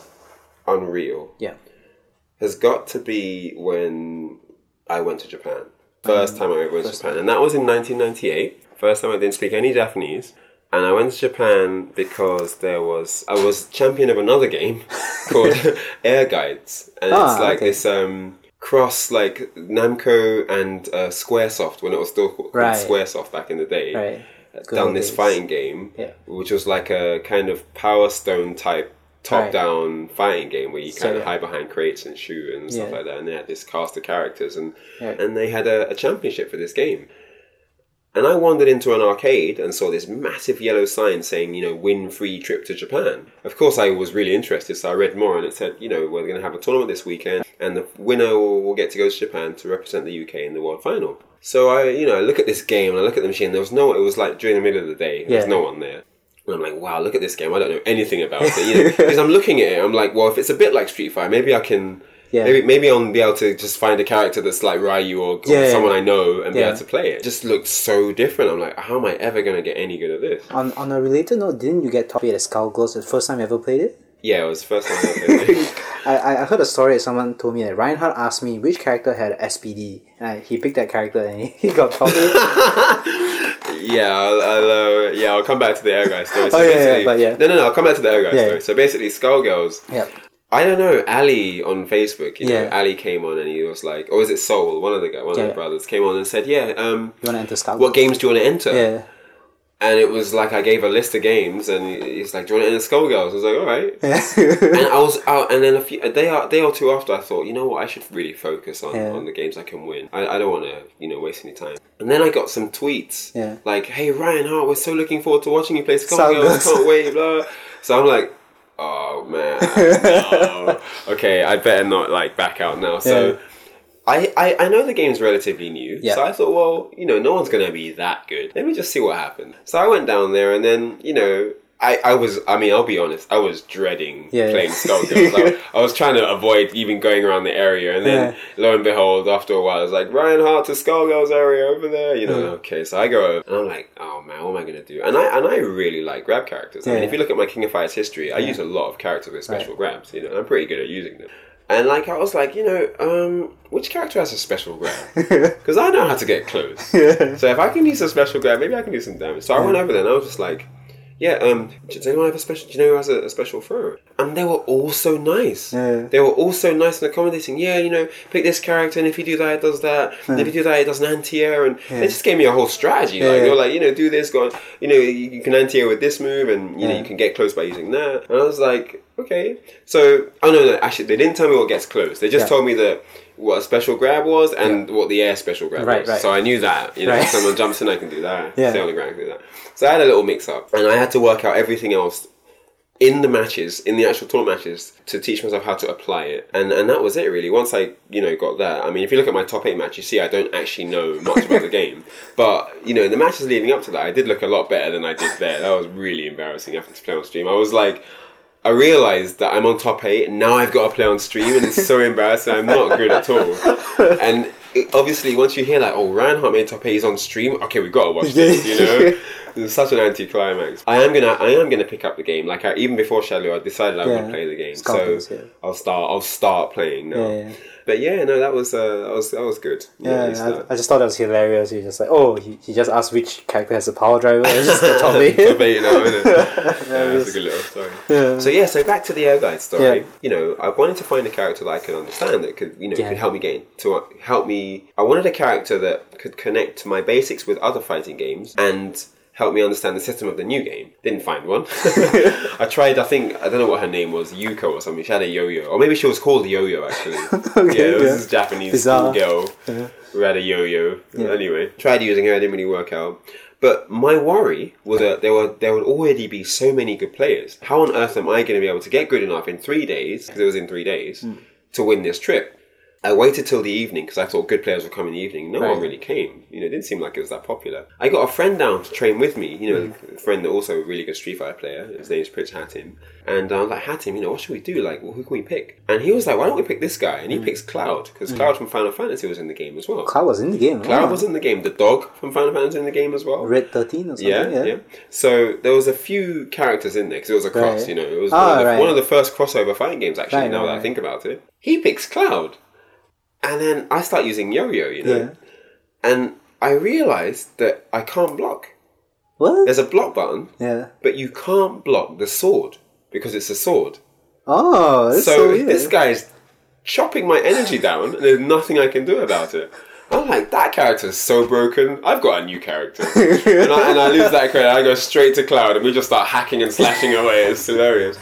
unreal Yeah. has got to be when I went to Japan. First time I ever went to First Japan, and that was in 1998. First time I didn't speak any Japanese, and I went to Japan because there was I was champion of another game called Ehrgeiz, and Ah, it's like okay. this um cross like Namco and uh, SquareSoft when it was still called Right. SquareSoft back in the day. Right. Done this fighting game, Yeah. which was like a kind of Power Stone type top-down fighting game where you So, kind of yeah. hide behind crates and shoot and stuff Yeah. like that. And they had this cast of characters, and Yeah. and they had a, a championship for this game. And I wandered into an arcade and saw this massive yellow sign saying, you know, win free trip to Japan. Of course, I was really interested, so I read more and it said, you know, we're going to have a tournament this weekend and the winner will, will get to go to Japan to represent the UK in the world final. So I, you know, I look at this game and I look at the machine. There was no, it was like during the middle of the day, there was no one there. And I'm like, wow, look at this game. I don't know anything about it. Because I'm looking at it, I'm like, well, if it's a bit like Street Fighter, maybe I can. Yeah. Maybe, maybe I'll be able to just find a character that's like Ryu or, or Yeah, someone. I know and be able to play it. It just looks so different. I'm like, how am I ever going to get any good at this? On on a related note, didn't you get top eight at Skullgirls the first time you ever played it? Yeah, it was the first time I played it. I, I heard a story. Someone told me that Ryan Hart asked me which character had SPD, and I, he picked that character and he, he got top eight. Yeah, I'll, I'll uh, yeah, I'll come back to the Air Guy story. So Oh, yeah, yeah, but yeah. No, no, no, I'll come back to the Ehrgeiz Yeah. story. So basically, Skullgirls, yeah, I don't know, Ali on Facebook, you know, Yeah. Ali came on and he was like, or is it Soul? One of the guys, one of the brothers came on and said, yeah, um, you want to enter Skullgirls? what games do you want to enter? Yeah, And it was like I gave a list of games, and he's like, "Do you want to enter Skullgirls?" I was like, "All right." and I was out, and then a few a day, a day or two after, I thought, you know what, I should really focus on, Yeah. on the games I can win. I, I don't want to, you know, waste any time. And then I got some tweets, Yeah. like, "Hey Ryan Hart, we're so looking forward to watching you play Skullgirls. Skullgirls. Can't wait." Blah. So I'm like, "Oh man, no. okay, I better not like back out now." So. Yeah. I, I, I know the game's relatively new, Yeah. so I thought, well, you know, no one's going to be that good. Let me just see what happens. So I went down there, and then, you know, I, I was, I mean, I'll be honest, I was dreading Yeah. playing Skullgirls. I, I was trying to avoid even going around the area, and then Yeah. lo and behold, after a while, I was like, Ryan Hart to Skullgirls area over there, you know, Yeah. okay, so I go over, and I'm like, oh man, what am I going to do? And I, and I really like grab characters. I mean, Yeah. if you look at my King of Fighters history, I use a lot of characters with special grabs, you know, and I'm pretty good at using them. And like I was like, you know, um, which character has a special grab? Because I know how to get close. So if I can use a special grab, maybe I can do some damage. So I went over there and I was just like, yeah, um, does anyone have a special? Do you know who has a, a special thrower? And they were all so nice. Yeah. They were all so nice and accommodating. Yeah, you know, pick this character, and if you do that, it does that. And if you do that, it does an anti-air. And they just gave me a whole strategy. Like Yeah. they were like, you know, do this, go on. You know, you, you can anti-air with this move, and you know, you can get close by using that. And I was like, okay. So, oh no, no, actually, they didn't tell me what gets close. They just Yeah. told me that what a special grab was and what the air special grab Right, was. right. So I knew that. You know, Right. if someone jumps in, I can do that. Yeah. Stay on the ground, I can do that. So I had a little mix up, and I had to work out everything else in the matches, in the actual tournament matches, to teach myself how to apply it. And and that was it really. Once I, you know, got that. I mean, if you look at my top eight match, you see I don't actually know much about the game. But you know, in the matches leading up to that, I did look a lot better than I did there. That was really embarrassing having to play on stream. I was like. I realised that I'm on top eight, and now I've got to play on stream, and it's so embarrassing. I'm not good at all. And it, obviously, once you hear like, "Oh, Ryan Hart made top eight, he's on stream," okay, we've got to watch this. You know, it's such an anticlimax. I am gonna, I am gonna pick up the game. Like, I, even before Shadow, I decided I Yeah. would play the game. So yeah. I'll start, I'll start playing now. Yeah. But yeah, no, that was, uh, that was, that was good. Yeah, it's, uh, I, I just thought that was hilarious. You just like, oh, he, he just asked which character has a power driver. And just the top eight. Top isn't it? yeah, that's a good little story. Yeah. So yeah, so back to the Ehrgeiz story. Yeah. You know, I wanted to find a character that I could understand that could, you know, Yeah. could help me gain to uh, help me. I wanted a character that could connect to my basics with other fighting games and help me understand the system of the new game. Didn't find one. I tried. I think I don't know what her name was, Yuko or something. She had a yo-yo, or maybe she was called Yo-Yo actually. Okay, yeah, it was yeah. this Japanese Bizarre. girl who had a yo-yo. Anyway, tried using her. It didn't really work out. But my worry was that there were there would already be so many good players. How on earth am I going to be able to get good enough in three days? Because it was in three days Hmm. to win this trip. I waited till the evening because I thought good players would come in the evening. No one really came. You know, it didn't seem like it was that popular. I got a friend down to train with me. You know, Hmm. a friend that also a really good Street Fighter player. His name is Prince Hatim. And I was like, Hatim, you know, what should we do? Like, who can we pick? And he was like, why don't we pick this guy? And he Hmm. picks Cloud because Cloud from Final Fantasy was in the game as well. Cloud was in the game. Cloud oh. was in the game. The dog from Final Fantasy was in the game as well. Red 13 or something. Yeah, Yeah, yeah, So there was a few characters in there because it was a cross. Right. You know, it was Ah, one, of the, right. one of the first crossover fighting games. Actually, Right, now right, that I think about it, he picks Cloud, and then I start using Yo-Yo. You know, Yeah. and I realized that I can't block. What? There's a block button, Yeah. but you can't block the sword because it's a sword. Oh, so, So, this guy's chopping my energy down, and there's nothing I can do about it. I'm like, that character is so broken. I've got a new character, and, I, and I lose that credit. I go straight to Cloud, and we just start hacking and slashing away. It's hilarious.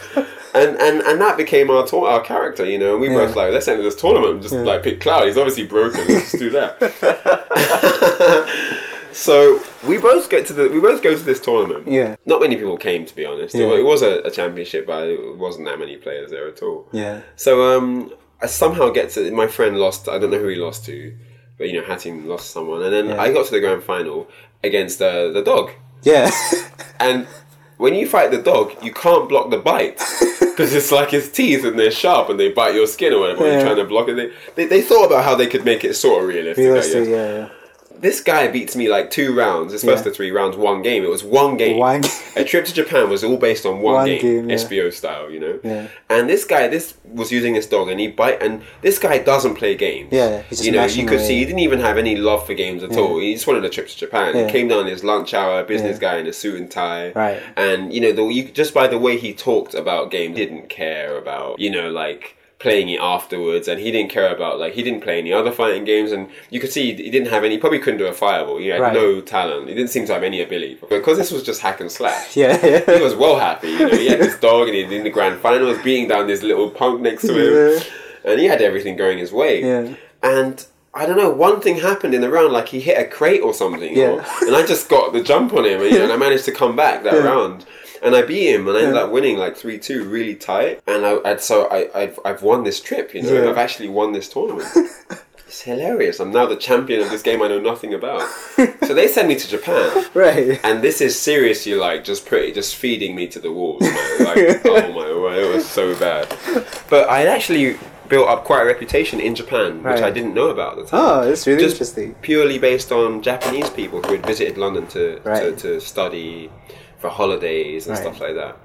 And, and and that became our tour- our character, you know. And we Yeah. both like let's enter this tournament. and Just like pick Cloud. He's obviously broken. Let's do that. so we both get to the we both go to this tournament. Yeah. Not many people came, to be honest. Yeah. It was a, a championship, but it wasn't that many players there at all. Yeah. So um, I somehow get to my friend lost. I don't know who he lost to, but you know Hatim lost someone, and then Yeah. I got to the grand final against uh, the dog. Yeah. And when you fight the dog, you can't block the bite because it's like his teeth and they're sharp and they bite your skin or whatever. Yeah. You're trying to block it. They, they, they thought about how they could make it sort of realistic. Realistic, yeah, yeah. This guy beats me like two rounds. His first Yeah. of three rounds, one game. It was one game. One- A trip to Japan was all based on one, One game, game, yeah. SBO style, you know. Yeah. And this guy, this was using this dog, and he bite. And this guy doesn't play games. Yeah, you know, you could see he didn't even have any love for games at all. He just wanted a trip to Japan. Yeah. He came down his lunch hour, business Yeah. guy in a suit and tie. Right. And you know, the, you, just by the way he talked about game, didn't care about you know like playing it afterwards, and he didn't care about like he didn't play any other fighting games, and you could see he didn't have any. Probably couldn't do a fireball. He had Right. no talent. He didn't seem to have any ability because this was just hack and slash. Yeah, He was well happy. You know, he had this dog, and he in the grand final was beating down this little punk next to him, Yeah. and he had everything going his way. Yeah. And I don't know, one thing happened in the round, like he hit a crate or something, Yeah. or- and I just got the jump on him, and, and I managed to come back that Yeah. round. And I beat him, and I ended Yeah. up winning like three two, really tight. And I, and so I, I've, I've won this trip, you know, Yeah. I've actually won this tournament. it's hilarious. I'm now the champion of this game I know nothing about. so they send me to Japan, Right. and this is seriously like just pretty, just feeding me to the wolves. Like, oh my oh word, it was so bad. But I actually built up quite a reputation in Japan, which I didn't know about at the time. Oh, that's really Just interesting. Purely based on Japanese people who had visited London to, to, to study for holidays and Right. stuff like that.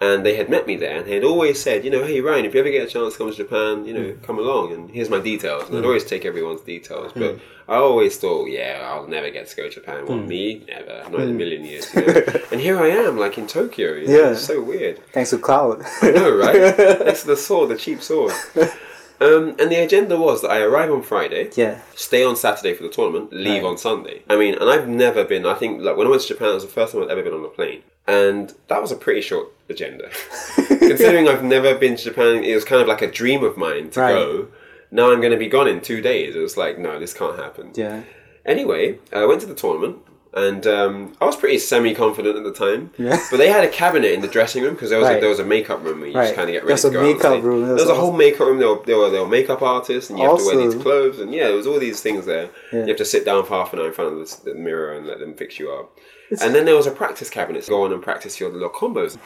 And they had met me there, and they had always said, you know, hey Ryan, if you ever get a chance to come to Japan, you know, Hmm. come along, and here's my details. And I'd mm. always take everyone's details, but mm. I always thought, yeah, I'll never get to go to Japan. Well, mm. me, never, not in a million years. You know? and here I am, like in Tokyo. You know? Yeah. It's so weird. Thanks to Cloud. I know, right? Next to the sword, the cheap sword. Um, and the agenda was that I arrive on Friday, yeah. stay on Saturday for the tournament, leave Right. on Sunday. I mean, and I've never been. I think like when I went to Japan, it was the first time I'd ever been on a plane, and that was a pretty short agenda. Considering I've never been to Japan, it was kind of like a dream of mine to Right. go. Now I'm going to be gone in two days. It was like, no, this can't happen. Yeah. Anyway, I went to the tournament. And um, I was pretty semi-confident at the time, Yeah. but they had a cabinet in the dressing room because there was a, there was a makeup room where you Right. just kind of get ready There's to a go out on makeup room, There that's was a whole makeup room. There were, there were there were makeup artists, and you have to wear these clothes, and yeah, there was all these things there. Yeah. You have to sit down for half an hour in front of the, the mirror and let them fix you up. and then there was a practice cabinet to go on and practice your little combos.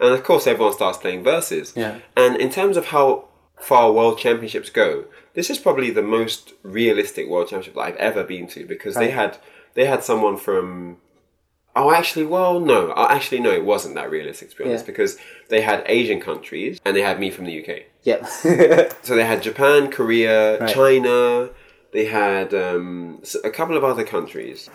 And of course, everyone starts playing verses. Yeah. And in terms of how far world championships go, this is probably the most realistic world championship that I've ever been to because they had they had someone from. Oh, actually, well, no. Uh, Actually, no, it wasn't that realistic to be honest Yeah. because they had Asian countries and they had me from the UK. Yep. So they had Japan, Korea, Right. China. They had um, a couple of other countries,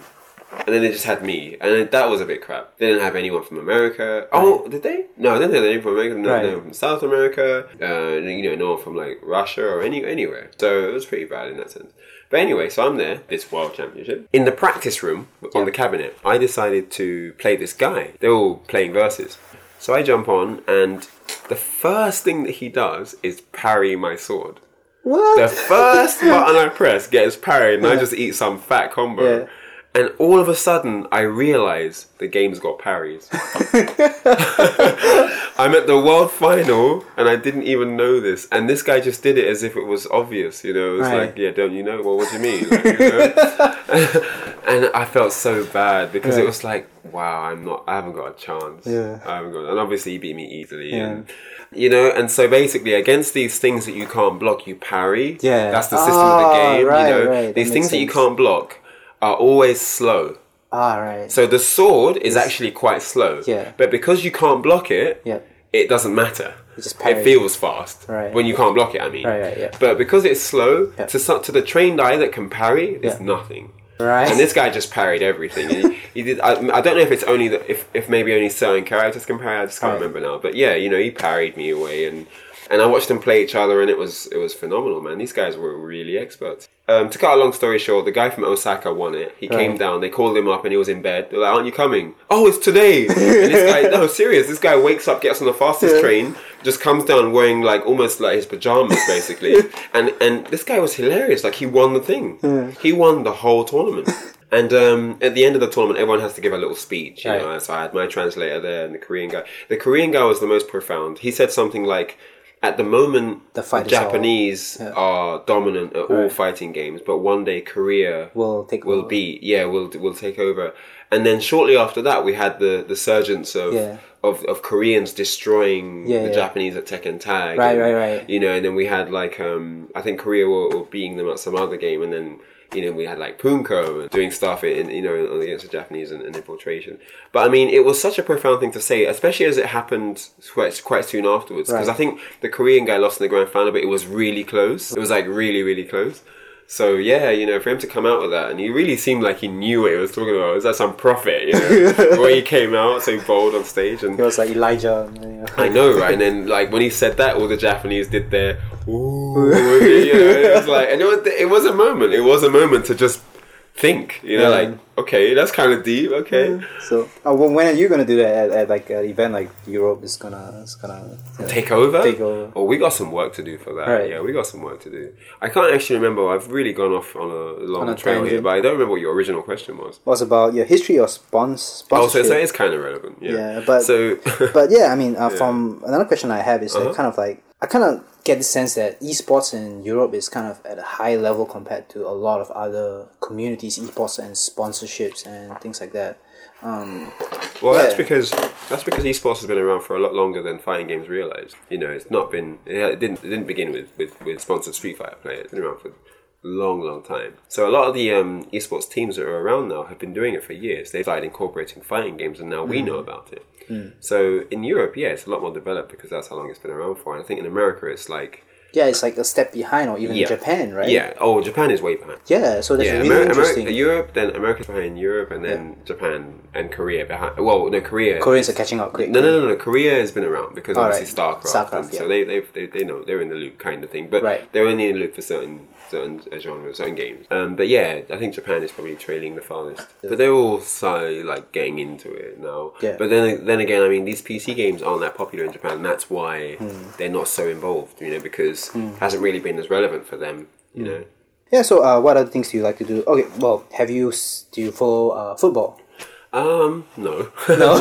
and then they just had me, and that was a bit crap. They didn't have anyone from America. Oh, did they? No, they didn't have anyone from America. No, Right. no from South America. Uh, you know, no one from like Russia or any anywhere. So it was pretty bad in that sense. But anyway, so I'm there, this world championship. In the practice room on the cabinet, I decided to play this guy. They're all playing verses. So I jump on, and the first thing that he does is parry my sword. what? The first button I press gets parried, and I just eat some fat combo. Yeah. And all of a sudden, I realize the game's got parries. I'm at the world final, and I didn't even know this. And this guy just did it as if it was obvious, you know. It was Right. like, yeah, don't you know? Well, what do you mean? Like, you know? and I felt so bad because it was like, wow, I'm not, I haven't got a chance. Yeah. I haven't got, and obviously he beat me easily. Yeah. And, you know, and so basically, against these things that you can't block, you parry. Yeah. that's the system of the Ah, game. right, you know, right. These things that you can't block are always slow. ah, right. So the sword is actually quite slow. Yeah. But because you can't block it, Yeah. it doesn't matter. It feels fast Right. when you can't block it. I mean, Right, right, yeah. But because it's slow, Yeah. to to the trained eye that can parry, it's Yeah. nothing. Right. And this guy just parried everything. And he, he did. I, I don't know if it's only the, if if maybe only certain characters can parry. I just can't remember now. But yeah, you know, he parried me away, and and I watched them play each other, and it was it was phenomenal, man. These guys were really experts. Um, to cut a long story short, the guy from Osaka won it. He came down. They called him up, and he was in bed. They're like, "Aren't you coming?" Oh, it's today. and this guy, no, serious. This guy wakes up, gets on the fastest train, just comes down wearing like almost like his pajamas, basically. and and this guy was hilarious. Like he won the thing. He won the whole tournament. And um, at the end of the tournament, everyone has to give a little speech. You Right. know, so I had my translator there and the Korean guy. The Korean guy was the most profound. He said something like, "At the moment, The fight is all- Japanese are dominant at all fighting games, but one day Korea Will take will over. be yeah will will take over." And then shortly after that, we had the the surgence of Yeah. of, of Koreans destroying Yeah, the yeah. Japanese at Tekken Tag. Right, and, right, right. You know, and then we had like um I think Korea were, were beating them at some other game, and then. You know, we had like Poongko and doing stuff in, you know, against the Japanese and, and infiltration. But I mean, it was such a profound thing to say, especially as it happened quite, quite soon afterwards. Because Right. I think the Korean guy lost in the grand final, but it was really close. It was like really, really close. So yeah, you know, for him to come out with that, and he really seemed like he knew what he was talking about. It was like some prophet, you know, the way he came out so bold on stage, and It was like Elijah. know. I know, right? And then like when he said that, all the Japanese did their ooh, you know, it was like, and it was it was a moment. It was a moment to just think, you know, Yeah. like okay, that's kind of deep. Okay, So, uh, when are you gonna do that at, at like an event like Europe is gonna is gonna uh, take over. Take over. Oh, we got some work to do for that. Right. Yeah, we got some work to do. I can't actually remember. I've really gone off on a long On a trail here, but I don't remember what your original question was. was about your history of spons- Oh, so, so it's kind of relevant. Yeah. Yeah, but- so but yeah, I mean, uh, from another question I have is Uh-huh. kind of like I kind of get the sense that esports in Europe is kind of at a high level compared to a lot of other communities, esports and sponsorships and things like that. Um, Well, that's because that's because esports has been around for a lot longer than fighting games realized. You know, it's not been it didn't it didn't begin with with, with sponsored Street Fighter players. It's been around for a long, long time. So a lot of the um, esports teams that are around now have been doing it for years. They've started incorporating fighting games, and now we know about it. Mm. So in Europe, yeah, it's a lot more developed because that's how long it's been around for. And I think in America, it's like yeah, it's like a step behind, or even Yeah. Japan, right? yeah, oh, Japan is way behind. Yeah, so that's Yeah, really Ameri- interesting. America, Europe, then America's behind Europe, and then Japan and Korea behind. Well, no, Korea. Koreans are catching up quick. No, no, no, no. Korea has been around because All obviously right. StarCraft, StarCraft, and so they, they they they know they're in the loop kind of thing. But Right. they're only in the loop for certain certain genres, certain games. Um, but yeah, I think Japan is probably trailing the farthest. But they're also like getting into it now. Yeah. But then then again, I mean, these PC games aren't that popular in Japan. And that's why Hmm. they're not so involved. You know, because it hasn't really been as relevant for them. You Hmm. know. Yeah. So, uh, what other things do you like to do? Okay. Well, have you do you follow uh, football? Um, no. No.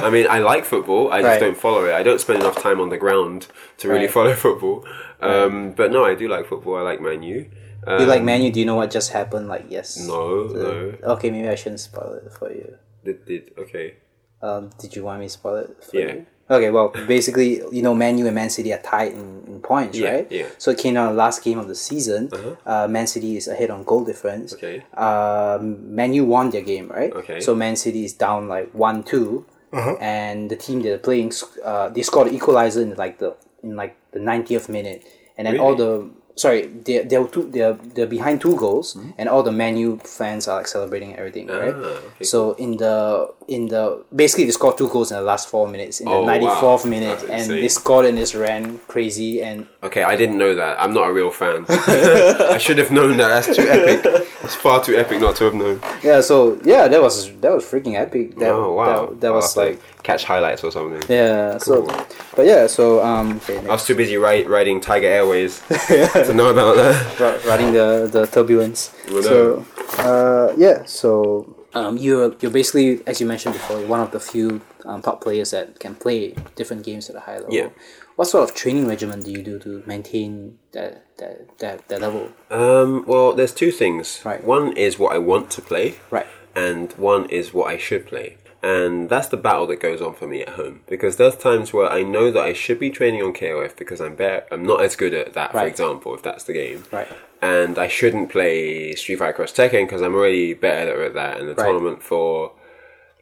I mean, I like football. I just Right. don't follow it. I don't spend enough time on the ground to really Right. follow football. Um, but no, I do like football. I like Man U. Um, You like Man U? Do you know what just happened? Like, yes. No, no. Okay, maybe I shouldn't spoil it for you. Did, did, okay. Um, did you want me to spoil it for Yeah. you? Okay, well, basically, you know, Man U and Man City are tied in, in points, Yeah, right? yeah. So it came down the last game of the season. Uh huh. Man City is ahead on goal difference. Okay. Um, Man U won their game, right? Okay. So Man City is down like one two, and the team that are playing, uh, they scored the equalizer in like the in like the ninetieth minute, and then all the sorry, they they're two they're they're behind two goals, and all the Man U fans are like celebrating everything, right? Ah, okay. So in the in the basically they scored two goals in the last four minutes in the Oh, wow. ninety fourth minute, That's and insane. they scored and just ran crazy and Okay, I didn't know that. I'm not a real fan. I should have known that. That's too epic. It's far too epic not to have known. yeah. So yeah, that was that was freaking epic. That, oh, wow. That, that was like Catch highlights or something. yeah. So but yeah. So um. Okay, I was too busy ri- riding Tiger Airways to know about that. Ri- riding the the turbulence. Well, So uh yeah. So um you're you're basically as you mentioned before you're one of the few um, top players that can play different games at a high level. Yeah. What sort of training regimen do you do to maintain that that that, that level? Um, well, there's two things. Right. One is what I want to play. Right. and one is what I should play. And that's the battle that goes on for me at home because there's times where I know that I should be training on KOF because I'm better. I'm not as good at that, for example, if that's the game. Right. And I shouldn't play Street Fighter Cross Tekken because I'm already better at that. And the Right. tournament for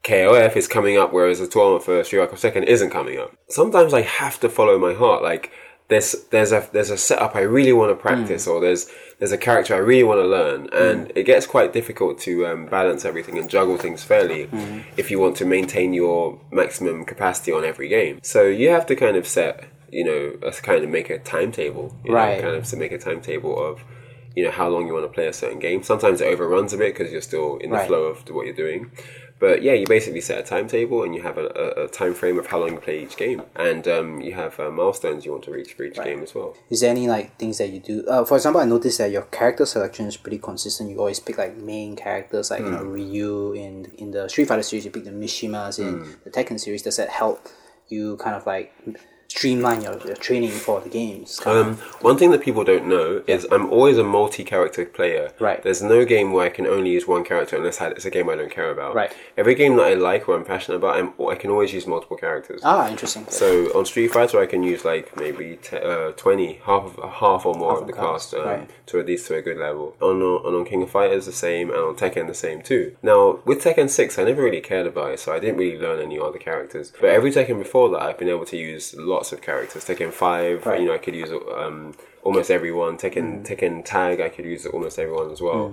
KOF is coming up, whereas the tournament for Street Fighter Cross Tekken isn't coming up. Sometimes I have to follow my heart. Like there's there's a there's a setup I really want to practice, mm. or there's there's a character I really want to learn, mm. and it gets quite difficult to um, balance everything and juggle things fairly mm-hmm. if you want to maintain your maximum capacity on every game. So you have to kind of set you know, kind of make a timetable, Right. Know, kind of to make a timetable of, you know, how long you want to play a certain game. Sometimes it overruns a bit because you're still in the Right. flow of what you're doing. But yeah, you basically set a timetable and you have a, a, a time frame of how long you play each game, and um, you have uh, milestones you want to reach for each game as well. Is there any like things that you do? Uh, for example, I noticed that your character selection is pretty consistent. You always pick like main characters, like you know. Ryu in in the Street Fighter series. You pick the Mishimas in Hmm. the Tekken series. Does that help you kind of like streamline your, your training for the games? Um, one thing that people don't know is I'm always a multi-character player. Right. There's no game where I can only use one character unless I- it's a game I don't care about. Right. Every game that I like or I'm passionate about, I'm, I can always use multiple characters. ah, interesting. So on Street Fighter, I can use like maybe t- uh, twenty, half of, half or more Half of the cast, cast um, right. to at least to a good level. On on on King of Fighters the same, and on Tekken the same too. Now with Tekken Six, I never really cared about it, so I didn't really learn any other characters. But every Tekken before that, I've been able to use lots of characters. Tekken Five, Right. you know, I could use um, almost everyone. Tekken Mm. Tekken Tag, I could use almost everyone as well.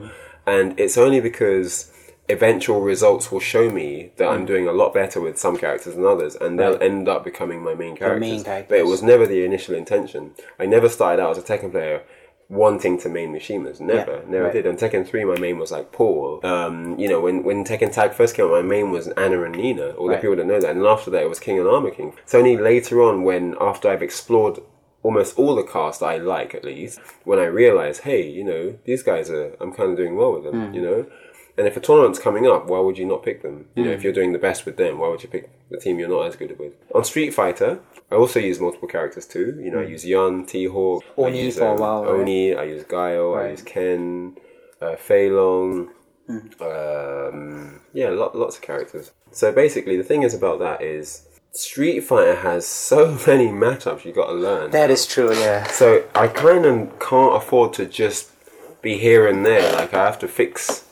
And it's only because eventual results will show me that I'm doing a lot better with some characters than others, and they'll Mm. Right. end up becoming my main characters. main But it was never the initial intention. I never started out as a Tekken player wanting to main Mishimas. Never, Yeah, never right. did. On Tekken 3, my main was like Paul. Um, you know, when, when Tekken Tag first came out, my main was Anna and Nina. All the people that know that. And after that, it was King and Armor King. It's only later on when, after I've explored almost all the cast I like at least, when I realize, hey, you know, these guys are, I'm kind of doing well with them, Hmm. you know? And if a tournament's coming up, why would you not pick them? You know, Hmm. if you're doing the best with them, why would you pick the team you're not as good with? On Street Fighter, I also use multiple characters too. You know, I use Yun, T-Hawk, I Hmm. Oni use, for a um, while, right? Oni, I use Guile, I Right. use Ken, uh, Fei Long, Hmm. um, yeah, lot, lots of characters. So basically, the thing is about that is Street Fighter has so many matchups you got to learn. that is true. Yeah. So I kind of can't afford to just be here and there. Like I have to fix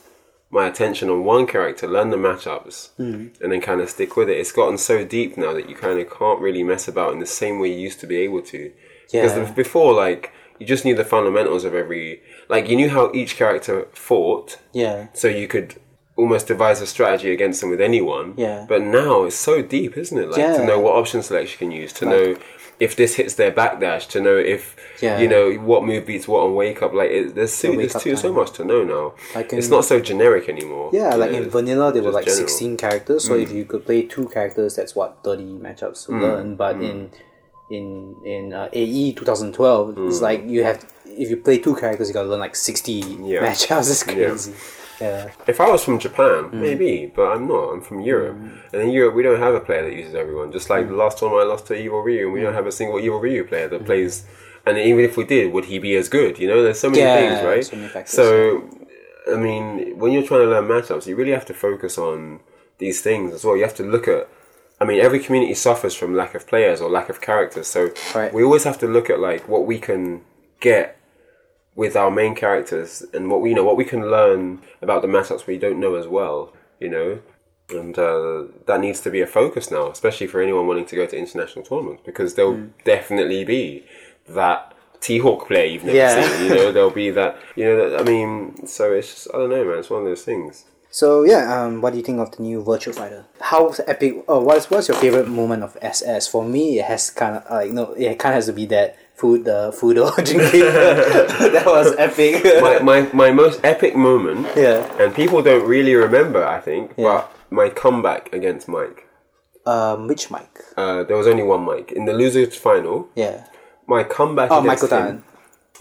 my attention on one character, learn the matchups, mm-hmm. and then kind of stick with it. It's gotten so deep now that you kind of can't really mess about in the same way you used to be able to. Because Yeah. the- before, like you just knew the fundamentals of every. Like you knew how each character fought, Yeah. so you could almost devise a strategy against them with anyone. Yeah. But now it's so deep, isn't it? Like Yeah. to know what option selection you can use, to know if this hits their backdash, to know if Yeah. you know what move beats what on wake up. Like it, there's so, there's too so much to know now. Like it's not so generic anymore. Yeah, like know, in vanilla, there were like general. Mm. 16 characters. So if you could play two characters, that's what 30 matchups to learn. But Mm. in in in uh, AE 2012, it's like you have if you play two characters, you gotta learn like 60 Yeah. matchups. It's crazy. Yeah. If I was from Japan, Mm. maybe, but I'm not. I'm from Europe, and in Europe we don't have a player that uses everyone. Just Mm. like the last time I lost to Evil Ryu, and we don't have a single Evil Ryu player that plays. And even if we did, would he be as good? You know, there's so many Yeah, things, right? so many factors, so, I mean, when you're trying to learn matchups, you really have to focus on these things as well. You have to look at. I mean, every community suffers from lack of players or lack of characters, so Right. we always have to look at like what we can get with our main characters and what we you know what we can learn about the matchups we don't know as well you know and uh, that needs to be a focus now especially for anyone wanting to go to international tournaments because there'll Hmm. definitely be that T-Hawk player you've never Yeah. seen you know there'll be that you know that, I mean so it's just I don't know man it's one of those things So yeah, um, what do you think of the new Virtua Fighter? How epic? Oh, what's what's your favorite moment of SS? For me, it has kind of like no, it kind of has to be that food, the Fuudo drinking. that was epic. my, my, my most epic moment Yeah. and people don't really remember I think Yeah. but my comeback against Mike um, which Mike? uh, there was only one Mike in the losers final Yeah. my comeback Oh, against Michael him,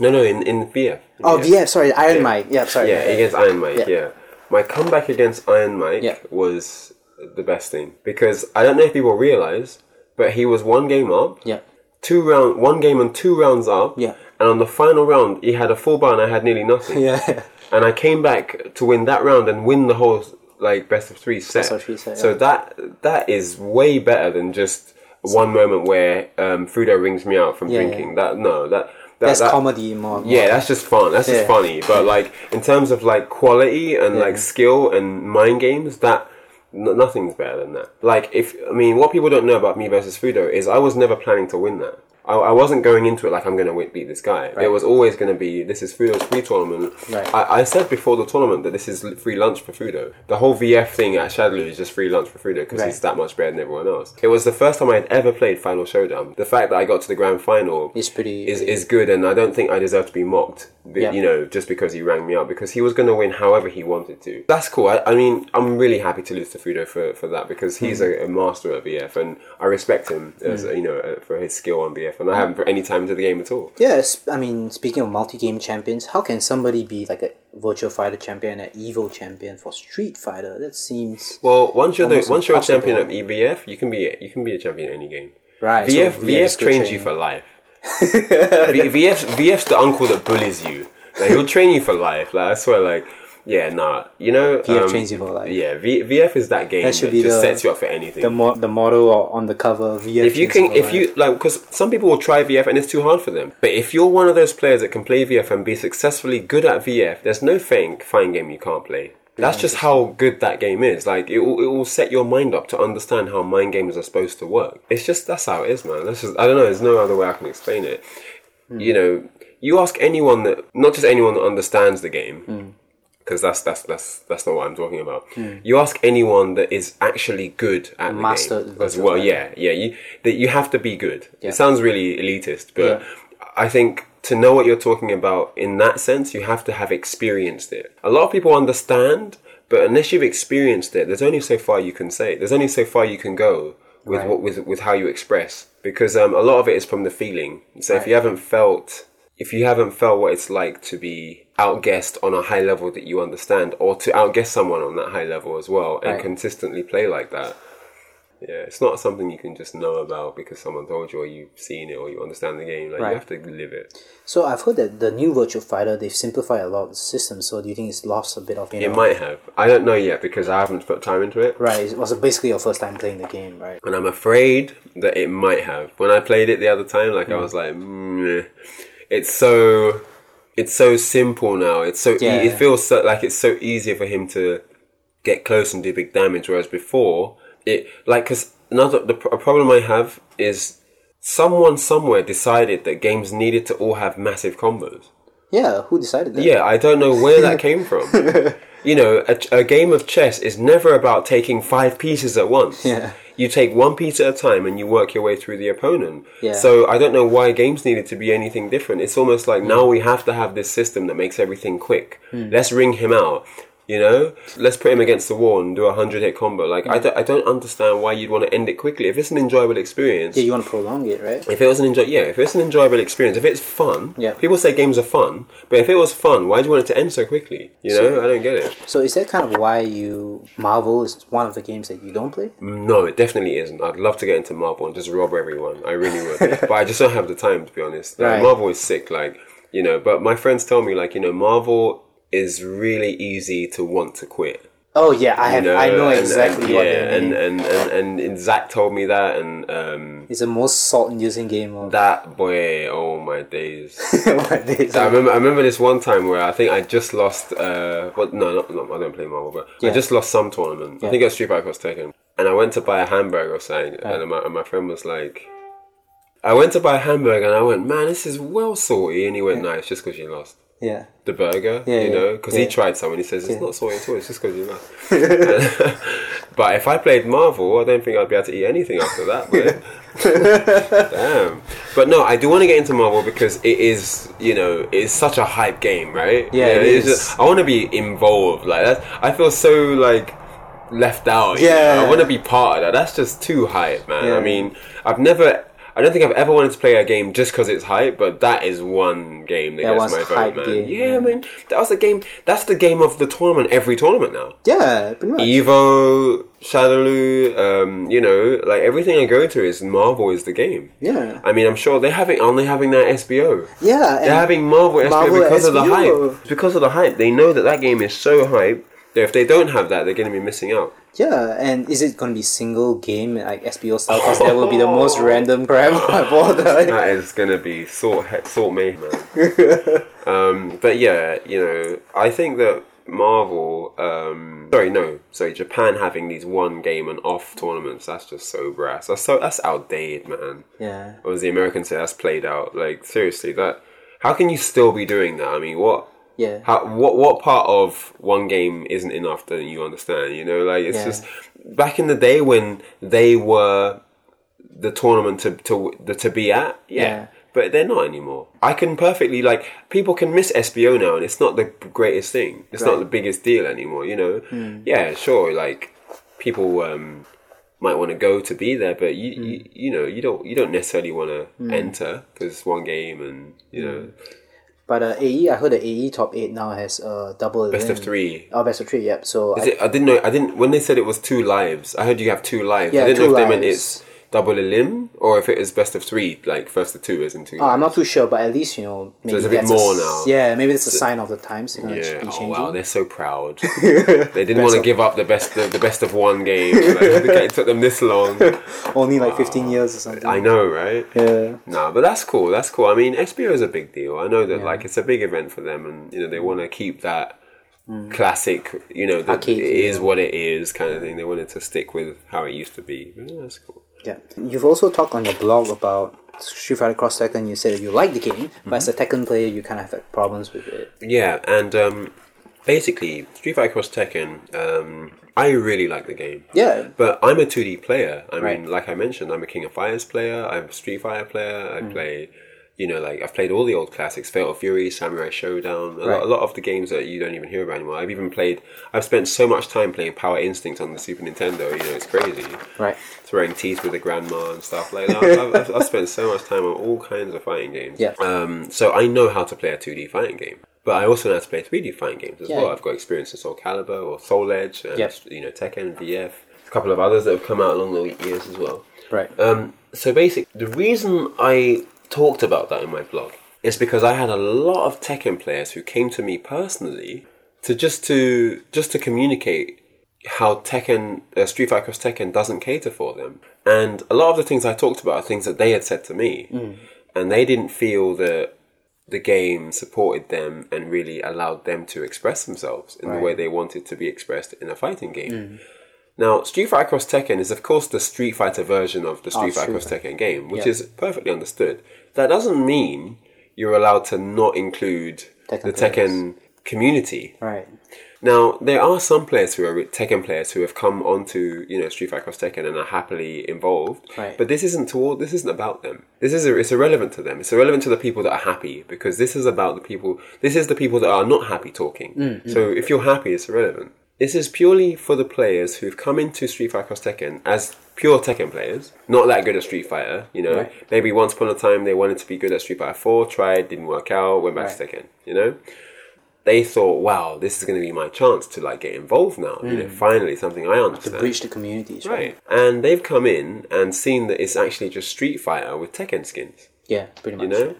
No, no, in in VF. In Oh, VF. VF. Sorry, Iron Yeah. Mike. Yeah, sorry. Yeah, against Iron Mike. Yeah. Yeah. my comeback against Iron Mike Yeah. was the best thing because I don't know if people realize, but he was one game up, Yeah. Two round, one game and two rounds up. Yeah. and on the final round, he had a full bar and I had nearly nothing. Yeah. and I came back to win that round and win the whole like best of three set. of three set, So yeah. that that is way better than just one moment where um, Fuudo rings me out from Yeah, drinking. That no, that. that That's that, comedy more. more. yeah, that's just fun. That's just funny. But like in terms of like quality and like skill and mind games, that nothing's better than that. Like if I mean, what people don't know about me versus Fuudo is I was never planning to win that. I, I wasn't going into it like I'm going to beat this guy. It was always going to be this is Fuudo's free tournament. Right. I, I said before the tournament that this is free lunch for Fuudo. The whole VF thing at Shadowloo is just free lunch for Fuudo because Right. he's that much better than everyone else. It was the first time I had ever played Final Showdown. The fact that I got to the grand final It's pretty. is, is good, and I don't think I deserve to be mocked. Yeah. You know, just because he rang me up, because he was going to win however he wanted to. That's cool. I, I mean, I'm really happy to lose to Fuudo for, for that because he's a, a master at VF, and I respect him as you know uh, for his skill on VF, and I haven't put any time into the game at all. Yes, I mean, speaking of multi-game champions, how can somebody be like a Virtua Fighter champion and an Evo champion for Street Fighter? That seems Well, once you're the, once you're a champion at EBF, you can be you can be a champion in any game. right. so VF VF VF is trains you for life. VF VF's the uncle that bullies you. Like he'll train you for life. Like I swear, like yeah, nah. You know, VF um, trains you for life. Yeah, v- VF is that game That that, be just the- sets you up for anything. the mo- the model or on the cover. VF if you can, if life. you like, because some people will try VF and it's too hard for them. But if you're one of those players that can play VF and be successfully good at VF, there's no thing fine game you can't play. That's just how good that game is. Like it will, it will set your mind up to understand how mind games are supposed to work. It's just that's how it is, man. That's just I don't know. There's no other way I can explain it. You know, you ask anyone that not just anyone that understands the game, because that's that's that's that's not what I'm talking about. You ask anyone that is actually good at the game as well. fighter. Yeah, yeah. You that you have to be good. Yeah. It sounds really elitist, but Yeah. I think to know what you're talking about in that sense, you have to have experienced it. A lot of people understand, but unless you've experienced it, there's only so far you can say. There's only so far you can go with Right. what with with how you express because um, a lot of it is from the feeling. So if you haven't felt if you haven't felt what it's like to be outguessed on a high level that you understand, or to outguess someone on that high level as well, and Right. consistently play like that, yeah, it's not something you can just know about because someone told you, or you've seen it, or you understand the game. Like Right. you have to live it. So I've heard that the new Virtua Fighter they've simplified a lot of the systems. So do you think it's lost a bit of you know? It might have. I don't know yet because I haven't put time into it. Right, it was basically your first time playing the game, right? And I'm afraid that it might have. When I played it the other time, like I Hmm. was like, mm, it's so, it's so simple now. It's so, e- it feels so, like it's so easier for him to get close and do big damage. Whereas before, it like because another the a problem I have is someone somewhere decided that games needed to all have massive combos. Yeah, who decided that? Yeah, I don't know where that came from. You know, a, a game of chess is never about taking five pieces at once. Yeah. You take one piece at a time and you work your way through the opponent. Yeah. So I don't know why games needed to be anything different. It's almost like now Hmm. we have to have this system that makes everything quick. Let's ring him out. You know, let's put him against the wall and do a hundred hit combo. Like I, don't, I don't understand why you'd want to end it quickly. If it's an enjoyable experience, Yeah, you want to prolong it, right? if it was an enjoy, yeah, if it's an enjoyable experience, if it's fun, Yeah. People say games are fun, but if it was fun, why do you want it to end so quickly? You know, I don't get it. So is that kind of why you Marvel is one of the games that you don't play? No, it definitely isn't. I'd love to get into Marvel and just rob everyone. I really would, but I just don't have the time to be honest. Like, Right. Marvel is sick, like you know. But my friends tell me, like you know, Marvel is really easy to want to quit. Oh yeah, I have. You know, I know exactly and, what yeah, they mean. and, and, and and Zach told me that, and um, it's the most salt-inducing game of that boy, oh my days. what they I remember, I remember this one time where I think I just lost. Uh, well, no, not, no, I don't play Marvel, but Yeah. I just lost some tournament. I think it was Street Fighter Cross Tekken, and I went to buy a hamburger or something, and, my, and my friend was like, "I went to buy a hamburger, and I went, man, this is well salty," and he went, "No, it's just because you lost." Yeah. The burger, Yeah, you yeah, know, because yeah. he tried some and he says it's not salty at all. It's just because you lost. but if I played Marvel, I don't think I'd be able to eat anything after that. But damn. But no, I do want to get into Marvel because it is, you know, it's such a hype game, right? Yeah, it is. just- I want to be involved. Like that. I feel so like left out. Yeah. know? I want to be part of that. That's just too hype, man. I mean, I've never. I don't think I've ever wanted to play a game just because it's hype, but that is one game that, That gets my vote, man. game. Yeah, man, that was the game. That's the game of the tournament. Every tournament now. Yeah, pretty much. Evo, Shadowloo, um, you know, like everything I go to is Marvel is the game. Yeah. I mean, I'm sure they're having, aren't having that SBO? Yeah, They're having Marvel, SBO Marvel because of the SBO. hype. Because of the hype, they know that that game is so hype if they don't have that, they're going to be missing out. yeah, and is it gonna be single game like SBO style? Because that will be the most random crap all time. That is going to be sort sort me, man. um, but yeah, you know, I think that Marvel, um, sorry, no, sorry, Japan having these one game and off tournaments, that's just so brass. That's so that's outdated, man. Yeah. Or as the Americans say, that's played out. Like seriously, that how can you still be doing that? I mean, what? Yeah. How, what what part of one game isn't enough that you understand? You know, like it's Yeah. just back in the day when they were the tournament to to the, to be at, yeah. Yeah. But they're not anymore. I can perfectly like people can miss SBO now, and it's not the greatest thing. It's not the biggest deal anymore. You know, hmm. yeah, sure. Like people um, might want to go to be there, but you, hmm. you you know you don't you don't necessarily want to hmm. enter because it's one game, and you know But uh, AE, I heard the AE top eight now has uh, double best of elim. three. Oh, best of three. Yep. So I, it, I didn't know. I didn't when they said it was two lives. I heard you have two lives. Yeah, I didn't two know if they meant lives. it's double elim or if it is best of three, like first of two isn't two. oh, I'm not too sure, but at least you know. Maybe it's a bit more s- now. Yeah, maybe it's a sign of the times. Yeah. Oh wow, they're so proud. they didn't want to give up the best, the, the best of one game. Like, it took them this long. Only like 15 years or something. I know, right? Yeah. No, but that's cool. That's cool. I mean, SBO is a big deal. I know that like it's a big event for them, and you know they want to keep that mm. classic. You know, that Arcade it is feel. what it is kind of thing. They wanted to stick with how it used to be. Yeah, that's cool. Yeah. You've also talked on your blog about Street Fighter Cross Tekken. You said that you like the game, but as a Mm-hmm. Tekken player, you kind of have problems with it. Yeah, and um, basically, Street Fighter Cross Tekken. Um, I really like the game. Yeah. But I'm a 2D player. I Right. mean, like I mentioned, I'm a King of Fighters player. I'm a Street Fighter player. I Mm. play, you know, like I've played all the old classics: Fatal Fury, Samurai Shodown. A, Right. lot, a lot of the games that you don't even hear about anymore. I've even played. I've spent so much time playing Power Instinct on the Super Nintendo. You know, it's crazy. Right. Throwing teeth with the grandma and stuff like. I've, I've, I've spent so much time on all kinds of fighting games. Yeah. Um, so I know how to play a 2D fighting game. But I also know how to play 3D fighting games as Yeah. well. I've got experience in Soul Calibur or Soul Edge, and Yep. you know Tekken, VF, a couple of others that have come out along the years as well. Right. Um, so basically, the reason I talked about that in my blog is because I had a lot of Tekken players who came to me personally to just to just to communicate how Tekken, uh, Street Fighter Cross Tekken doesn't cater for them, and a lot of the things I talked about are things that they had said to me, and they didn't feel that the game supported them and really allowed them to express themselves in the way they wanted to be expressed in a fighting game. Now, Street Fighter Cross Tekken is, of course, the Street Fighter version of the Street Oh, Fighter Cross Tekken game, which Yeah. is perfectly understood. That doesn't mean you're allowed to not include Tekken the Tekken community. Right. Now, there are some players who are Tekken players who have come onto you know Street Fighter Cross Tekken and are happily involved. Right. But this isn't toward. This isn't about them. This is it's irrelevant to them. It's irrelevant to the people that are happy because this is about the people. This is the people that are not happy talking. Mm, So if you're happy, it's irrelevant. This is purely for the players who've come into Street Fighter Cross Tekken as pure Tekken players, not that good at Street Fighter. You know, Right. maybe once upon a time they wanted to be good at Street Fighter Four, tried, didn't work out, went back to Tekken. You know they thought, wow, this is going to be my chance to like get involved now. You know, hmm. finally something I understand. To breach the communities. Right. Right. And they've come in and seen that it's actually just Street Fighter with Tekken skins. Yeah. Pretty much. You know?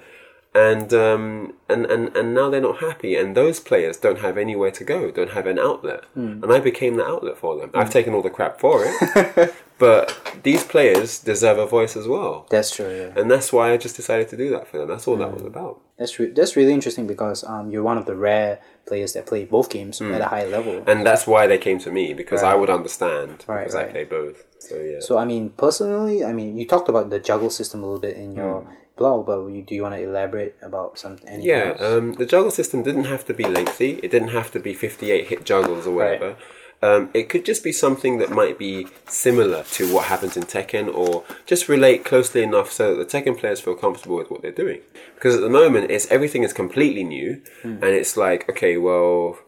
And um and, and, and now they're not happy and those players don't have anywhere to go, don't have an outlet. Hmm. And I became the outlet for them. I've taken all the crap for it. but these players deserve a voice as well. That's true. Yeah. And that's why I just decided to do that for them. That's all Hmm. that was about. That's re- that's really interesting because um you're one of the rare players that play both games Hmm. at a high level. And that's why they came to me because I would understand Right, because I play both. So yeah. So I mean, personally, I mean, you talked about the juggle system a little bit in your blog, but do you want to elaborate about something? anything yeah, um, the juggle system didn't have to be lengthy. It didn't have to be 58 hit juggles or whatever. Um, it could just be something that might be similar to what happens in Tekken or just relate closely enough so that the Tekken players feel comfortable with what they're doing. Because at the moment, it's everything is completely new and it's like, okay, well,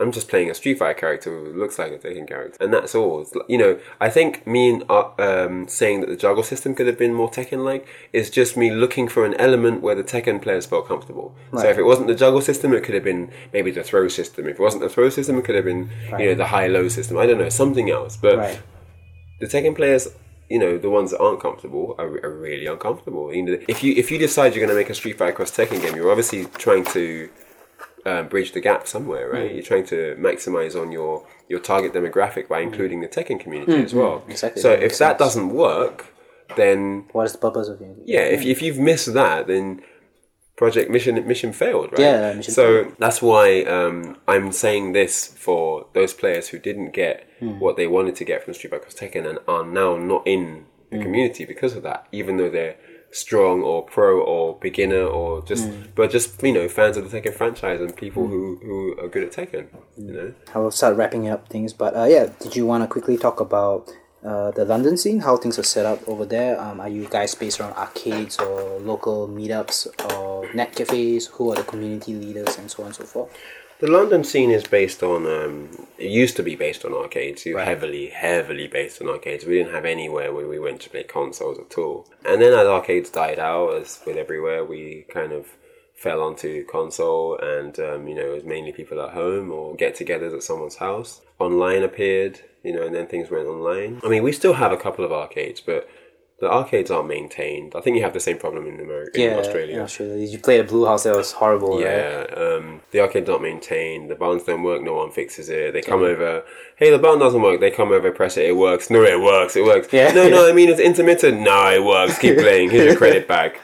I'm just playing a Street Fighter character who looks like a Tekken character, and that's all. It's like- You know, I think me and uh, um, saying that the juggle system could have been more Tekken-like is just me looking for an element where the Tekken players felt comfortable. So if it wasn't the juggle system, it could have been maybe the throw system. If it wasn't the throw system, it could have been you know the high-low system. I don't know something else. But right. the Tekken players, you know, the ones that aren't comfortable are, are really uncomfortable. You know, if you if you decide you're going to make a Street Fighter Cross Tekken game, you're obviously trying to um, bridge the gap somewhere, right? Mm. You're trying to maximize on your your target demographic by mm. including the Tekken community mm. as well. Exactly, So that if that sense. doesn't work, then What is the purpose of it? yeah, if if you've missed that, then project mission mission failed, right? Yeah, mission so that's why um, I'm saying this for those players who didn't get what they wanted to get from Street Fighter Cross Tekken and are now not in the community because of that, even though they're strong or pro or beginner or just Hmm. but just you know fans of the Tekken franchise and people who who are good at Tekken, you know. I will start wrapping up things, but uh, yeah, did you want to quickly talk about uh, the London scene? How things are set up over there? Um, are you guys based around arcades or local meetups or net cafes? Who are the community leaders and so on and so forth? The London scene is based on. Um, it used to be based on arcades. Was Heavily, heavily based on arcades. We didn't have anywhere where we went to play consoles at all. And then as arcades died out, as with everywhere, we kind of fell onto console, and um, you know, it was mainly people at home or get-togethers at someone's house. Online appeared, you know, and then things went online. I mean, we still have a couple of arcades, but the arcades aren't maintained. I think you have the same problem in America, in Australia. in Australia. Did you play the Blue House? That was horrible. right? Yeah, um, the arcade's not maintained. The buttons don't work. No one fixes it. They come over. Hey, the button doesn't work. They come over, press it. It works. No, it works. It works. Yeah. No, no. I mean, it's intermittent. No, it works. Keep playing. Here's your credit back.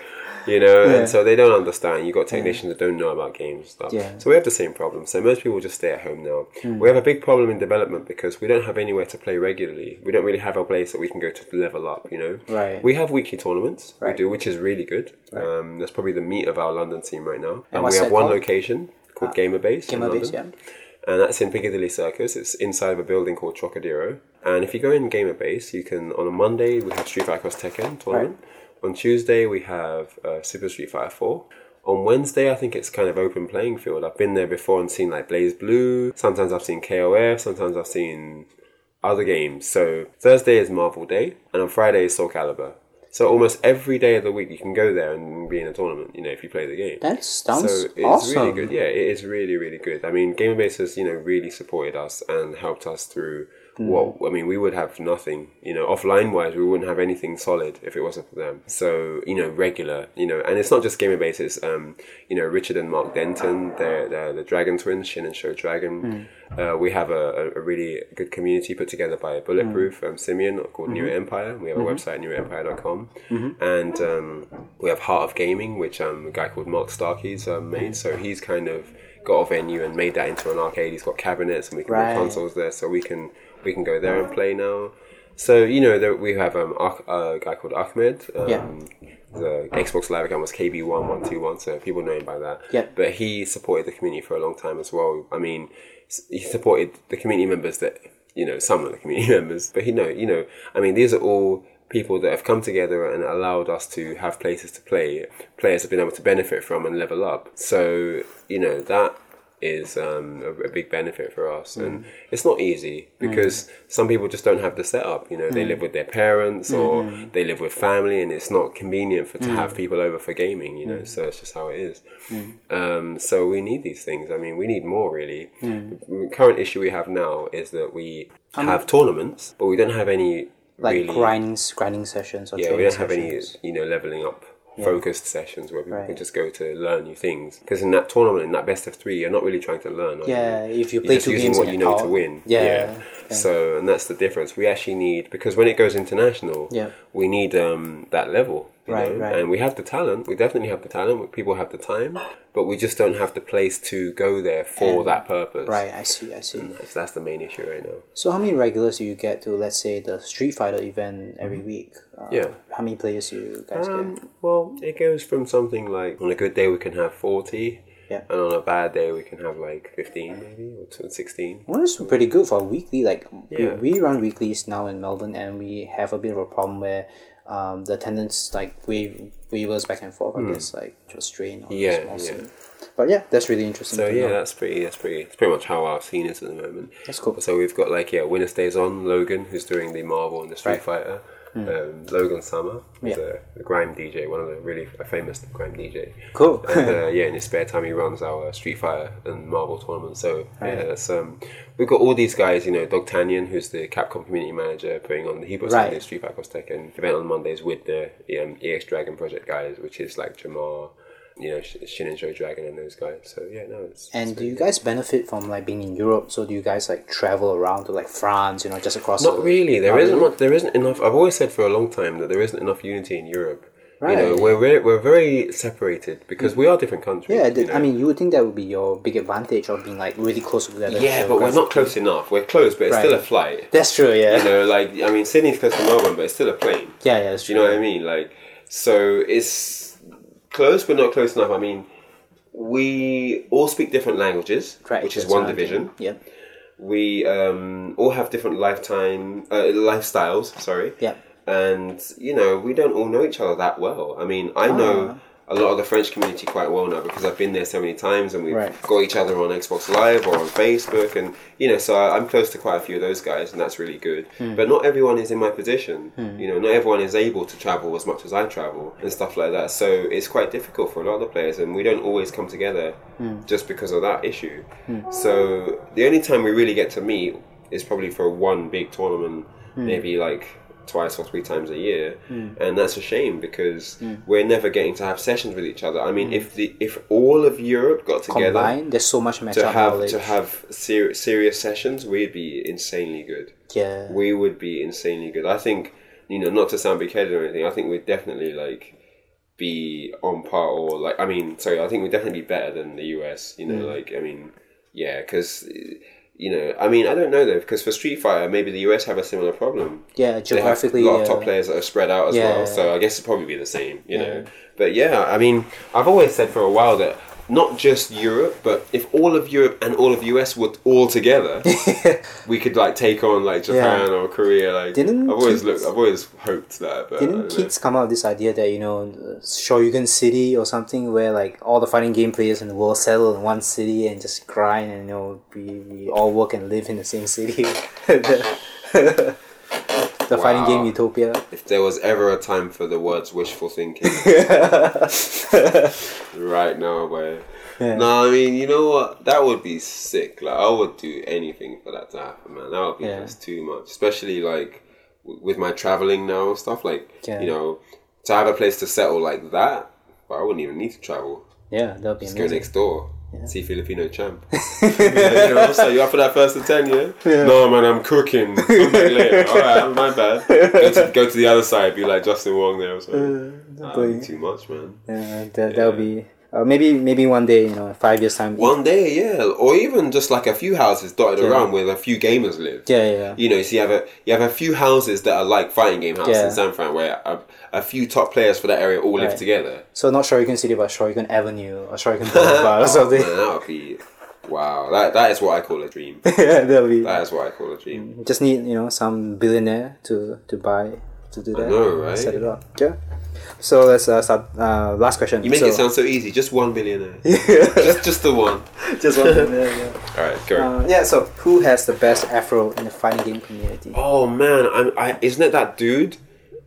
You know, Yeah. and so they don't understand. You've got technicians that don't know about games and stuff. Yeah. So we have the same problem. So most people just stay at home now. Hmm. We have a big problem in development because we don't have anywhere to play regularly. We don't really have a place that we can go to level up. You know, Right. We have weekly tournaments. Right. We do, which is really good. Um, that's probably the meat of our London team right now. And, what's we have one called? location called Gamer Base. in Gamer Base, London. yeah. And that's in Piccadilly Circus. It's inside of a building called Trocadero. And if you go in Gamer Base, you can, on a Monday, we have Street Fighter Cross Tekken tournament. On Tuesday, we have uh, Super Street Fighter 4. On Wednesday, I think it's kind of open playing field. I've been there before and seen like BlazBlue. Sometimes I've seen KOF. Sometimes I've seen other games. So Thursday is Marvel Day, and on Friday is Soul Calibur. So almost every day of the week you can go there and be in a tournament. You know, if you play the game. That sounds so it's awesome. really good. Yeah, it is really really good. I mean, Gamerbase has you know really supported us and helped us through. Hmm. What I mean, we would have nothing, you know, offline wise, we wouldn't have anything solid if it wasn't for them. So, you know, regular, you know, and it's not just gamer bases. Um, you know, Richard and Mark Denton, they're, they're the Dragon twins, Shin and Show Dragon. Uh, we have a, a, really good community put together by Bulletproof um, Simeon called New Empire. We have a website, newempire.com. And um, we have Heart of Gaming, which um, a guy called Mark Starkey's um, made. So he's kind of got a venue and made that into an arcade. He's got cabinets and we can Right. put consoles there, so we can we can go there and play now. So you know there, we have um, a guy called Ahmed. Um, Yeah. The Xbox Live account was KB one one two one, so people know him by that. Yeah. But he supported the community for a long time as well. I mean, he supported the community members that you know some of the community members, but he know you know I mean these are all people that have come together and allowed us to have places to play. Players have been able to benefit from and level up. So you know that is um, a, a big benefit for us, mm. and it's not easy mm. because some people just don't have the setup. You know, they mm. live with their parents or mm-hmm. they live with family, and it's not convenient for to have people over for gaming. You know, so it's just how it is. Um, so we need these things. I mean, we need more really. The current issue we have now is that we um, have tournaments, but we don't have any Like really grinding, grinding sessions or yeah, we don't have any, you know, leveling up focused sessions where people Right. can just go to learn new things. Because in that tournament, in that best of three, you're not really trying to learn. Yeah, you? if you You're play just two using games what you know to win. Yeah, yeah. So, and that's the difference. We actually need because when it goes international, Yeah. we need um, that level. Right, know? right. And we have the talent. We definitely have the talent. People have the time, but we just don't have the place to go there for And- that purpose. Right, I see, I see. That's, that's the main issue right now. So how many regulars do you get to, let's say, the Street Fighter event every week? Uh, Yeah. How many players do you guys get? Um, well, it goes from something like on a good day we can have forty, Yeah. and on a bad day we can have like fifteen maybe or sixteen. Well, it's pretty good for a weekly. Like Yeah. we, we run weeklies now in Melbourne, and we have a bit of a problem where um, the attendance like wave wavers back and forth. I guess like just strain on. Yeah, small yeah. scene. But yeah, that's really interesting. So yeah, know. that's pretty. That's pretty. It's pretty much how our scene is at the moment. That's cool. So we've got like yeah, winner stays on Logan, who's doing the Marvel and the Street Right. Fighter. Um, Logan Sama, Yeah. a, a grime DJ, one of the really famous grime DJ. cool. and uh, yeah, in his spare time, he runs our Street Fighter and Marvel tournament. So yeah, that's um, we've got all these guys. You know, Dogtanian, who's the Capcom community manager, putting on the he puts on Right. the Street Fighter Cross Tekken event on Mondays with the um, EX Dragon Project guys, which is like Jamar, you know, Sh- Shin Show Dragon and those guys. So yeah, no, it's, and it's do you guys benefit from like being in Europe? So do you guys like travel around to like France? You know, just across. Not the- really. There isn't much, there isn't enough. I've always said for a long time that there isn't enough unity in Europe. Right. You know, we're very, we're very separated because we are different countries. Yeah, you know. I mean, you would think that would be your big advantage of being like really close together. yeah, but we're not close enough. We're close, but it's Right. still a flight. That's true. Yeah. You know, like I mean, Sydney's close to Melbourne, but it's still a plane. yeah, yeah, that's true. you know what I mean? Like, so it's close, but not close enough. I mean, we all speak different languages, which is one division. Yep. We um, all have different lifetime uh, lifestyles. Sorry. Yep. and you know we don't all know each other that well. I mean, I know Ah. A lot of the French community quite well now because I've been there so many times, and we've Right. got each other on Xbox Live or on Facebook, and you know, so I- I'm close to quite a few of those guys, and that's really good. Hmm. But not everyone is in my position. You know, not everyone is able to travel as much as I travel and stuff like that. So it's quite difficult for a lot of the players, and we don't always come together Hmm. just because of that issue. So the only time we really get to meet is probably for one big tournament, Hmm. maybe like twice or three times a year, hmm. and that's a shame because hmm. we're never getting to have sessions with each other. I mean, hmm. if the if all of Europe got together Combined, there's so much to have knowledge. to have ser- serious sessions, we'd be insanely good. yeah. We would be insanely good. I think you know, not to sound big-headed or anything. I think we'd definitely like be on par or like I mean, sorry, I think we'd definitely be better than the US. You know, like I mean, yeah, because. You know, I mean, I don't know though, because for Street Fighter, maybe the US have a similar problem yeah, they have a lot of top players that are spread out as yeah. well. So I guess it'd probably be the same, you know. But yeah, I mean, I've always said for a while that not just Europe, but if all of Europe and all of US were all together, we could like take on like Japan or Korea. Like Didn't I've always Keats- looked, I've always hoped that. But Didn't know. Keats come up with this idea that you know the City or something where like all the fighting game players in the world settle in one city and just grind and you know we, we all work and live in the same city. the the fighting game utopia. if there was ever a time for the words wishful thinking, right now, boy. Yeah. No, I mean, you know what? That would be sick. Like, I would do anything for that to happen, man. That would be Yeah. just too much. Especially like w- with my traveling now and stuff. Like, Yeah. you know, to have a place to settle like that, but I wouldn't even need to travel. Yeah, that'd be Just go next door. See Filipino champ. yeah, you know, so you up for that first and ten, yeah? No, man, I'm cooking. Later. All right, my bad. Go to, go to the other side. Be like Justin Wong there or something. Uh, nah, that'd too much, man. Yeah, that would be. Uh, maybe maybe one day you know five years time. One day, yeah, or even just like a few houses dotted around where a few gamers live. Yeah, yeah, yeah. You know, so you have a you have a few houses that are like fighting game houses Yeah. in San Fran, where a, a few top players for that area all live together. So not Shoryuken City, but Shoryuken Avenue or Shoryuken Boulevard or something. Man, that would be wow. That that is what I call a dream. yeah, that'll be. That is what I call a dream. Just need you know some billionaire to to buy to do that. know, right? Set it up. Yeah. So let's uh, start. Uh, last question. You make so, it sound so easy. Just one billionaire. just just the one. just one. yeah, yeah. All right, go. Uh, yeah. So who has the best afro in the fighting game community? oh man, I'm. I isn't it that dude?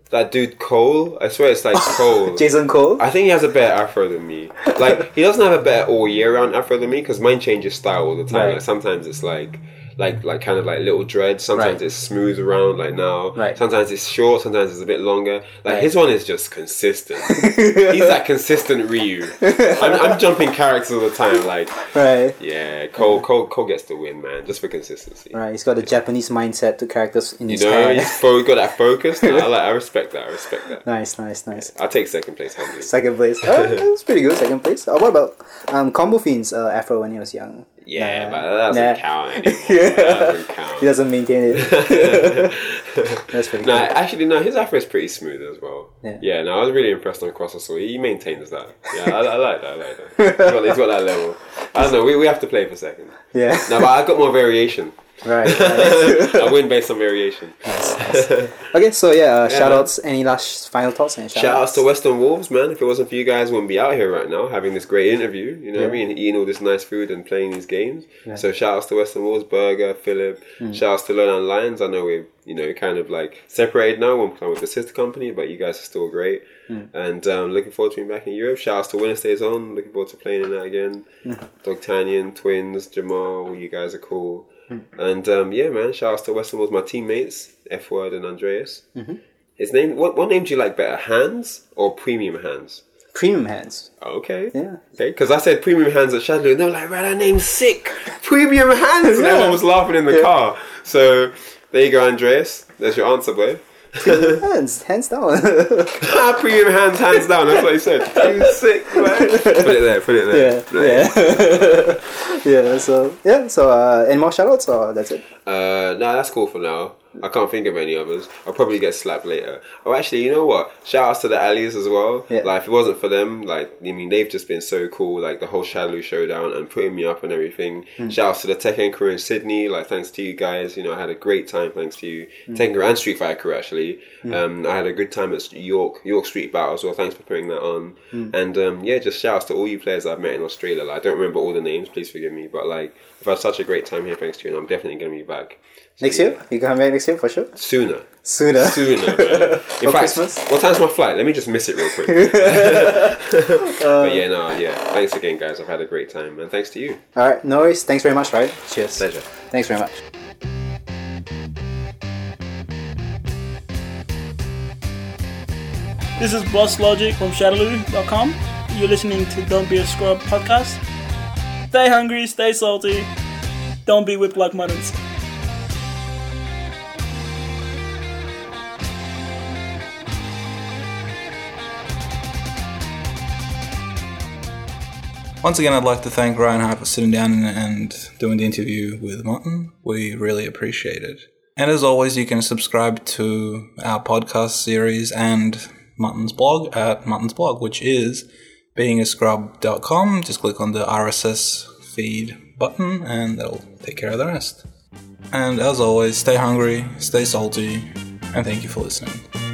That dude Cole. I swear it's like Cole. Jason Cole. I think he has a better afro than me. Like he doesn't have a better all year round afro than me because mine changes style all the time. Right. Like sometimes it's like, like like kind of like little dreads. Sometimes Right. it's smooth around like now. Right. Sometimes it's short. Sometimes it's a bit longer. Like Right. his one is just consistent. He's that consistent Ryu. I'm, I'm jumping characters all the time. Like right. yeah, Cole Cole Cole gets the win, man, just for consistency. Right. He's got the Japanese mindset to characters in You his know, head. he's fo- got that focus. I like. I respect that. I respect that. nice, nice, nice. I'll take second place humbly. Second place. Oh, that's pretty good. Second place. Uh, what about um, Combofiend's uh, afro when he was young? Yeah, Nah. but that doesn't Nah. count anymore. That doesn't count. He doesn't maintain it. That's pretty No, actually, no. His afro is pretty smooth as well. Yeah. Yeah. no, I was really impressed on Cross Assault. He maintains that. Yeah, I, I like that. I like that. He's got, he's got that level. I don't know. We, we have to play for second. Yeah. No, but I got more variation. Right. right. I win based on variation. Okay, so yeah, uh, shout outs. Any last final thoughts? And shout, Shout outs to Western Wolves, man. If it wasn't for you guys, we wouldn't be out here right now having this great interview. You know what I mean? Eating all this nice food and playing these games. Yeah. So shout outs to Western Wolves, Burger, Philip. Hmm. Shout outs to Lowland Lions. I know we're you know kind of like separated now. We're playing with the sister company, but you guys are still great. Hmm. And um, looking forward to being back in Europe. Shout outs to Winner Stays On. Looking forward to playing in that again. Hmm. Dogtanian, Twins, Jamal. You guys are cool. Hmm. And um, yeah, man. Shout outs to Western Wolves, my teammates, F Word and Andreas. Mm-hmm. His name. What what name do you like better, Hands or Premium Hands? Premium hands. Okay. Yeah. Okay, because I said premium hands at Shadow, and they were like, "Man, that name's sick, premium hands," and everyone was laughing in the car. So there you go, Andreas. There's your answer, boy. Hands, hands down. Premium hands, hands down. That's what he said. He was sick, man. Put it there. Put it there. yeah, yeah, yeah. So yeah, so uh, any more shoutouts or that's it? Uh, no, that's cool for now. I can't think of any others. I'll probably get slapped later. Oh, actually, you know what? Shout outs to the allies as well. Yeah. Like, if it wasn't for them, like, I mean, they've just been so cool. Like, the whole Shadowloo showdown and putting me up and everything. Shout outs to the Tekken crew in Sydney. Like, thanks to you guys. You know, I had a great time thanks to you. Tekken crew and Street Fighter crew, actually. Um, I had a good time at York, York Street Battle as well. Thanks for putting that on. And, um, yeah, just shout outs to all you players I've met in Australia. Like, I don't remember all the names. Please forgive me. But, like, I've had such a great time here thanks to you. And I'm definitely going to be back. So, Next year, you can come back next year for sure. Sooner. Sooner. Sooner, man. In For fact, Christmas? what time's my flight? Let me just miss it real quick. but uh, yeah, no, yeah. Thanks again, guys. I've had a great time, and thanks to you. All right, no worries. Thanks very much, right? Cheers. Pleasure. Thanks very much. This is Boss Logic from Shadowloo.com. You're listening to Don't Be a Scrub podcast. Stay hungry, stay salty. Don't be whipped like muttons. Once again, I'd like to thank Ryan Hart for sitting down and, doing the interview with Martin. We really appreciate it. And as always, you can subscribe to our podcast series and Martin's blog at Martin's blog, which is beingascrub.com. Just click on the RSS feed button and that'll take care of the rest. And as always, stay hungry, stay salty, and thank you for listening.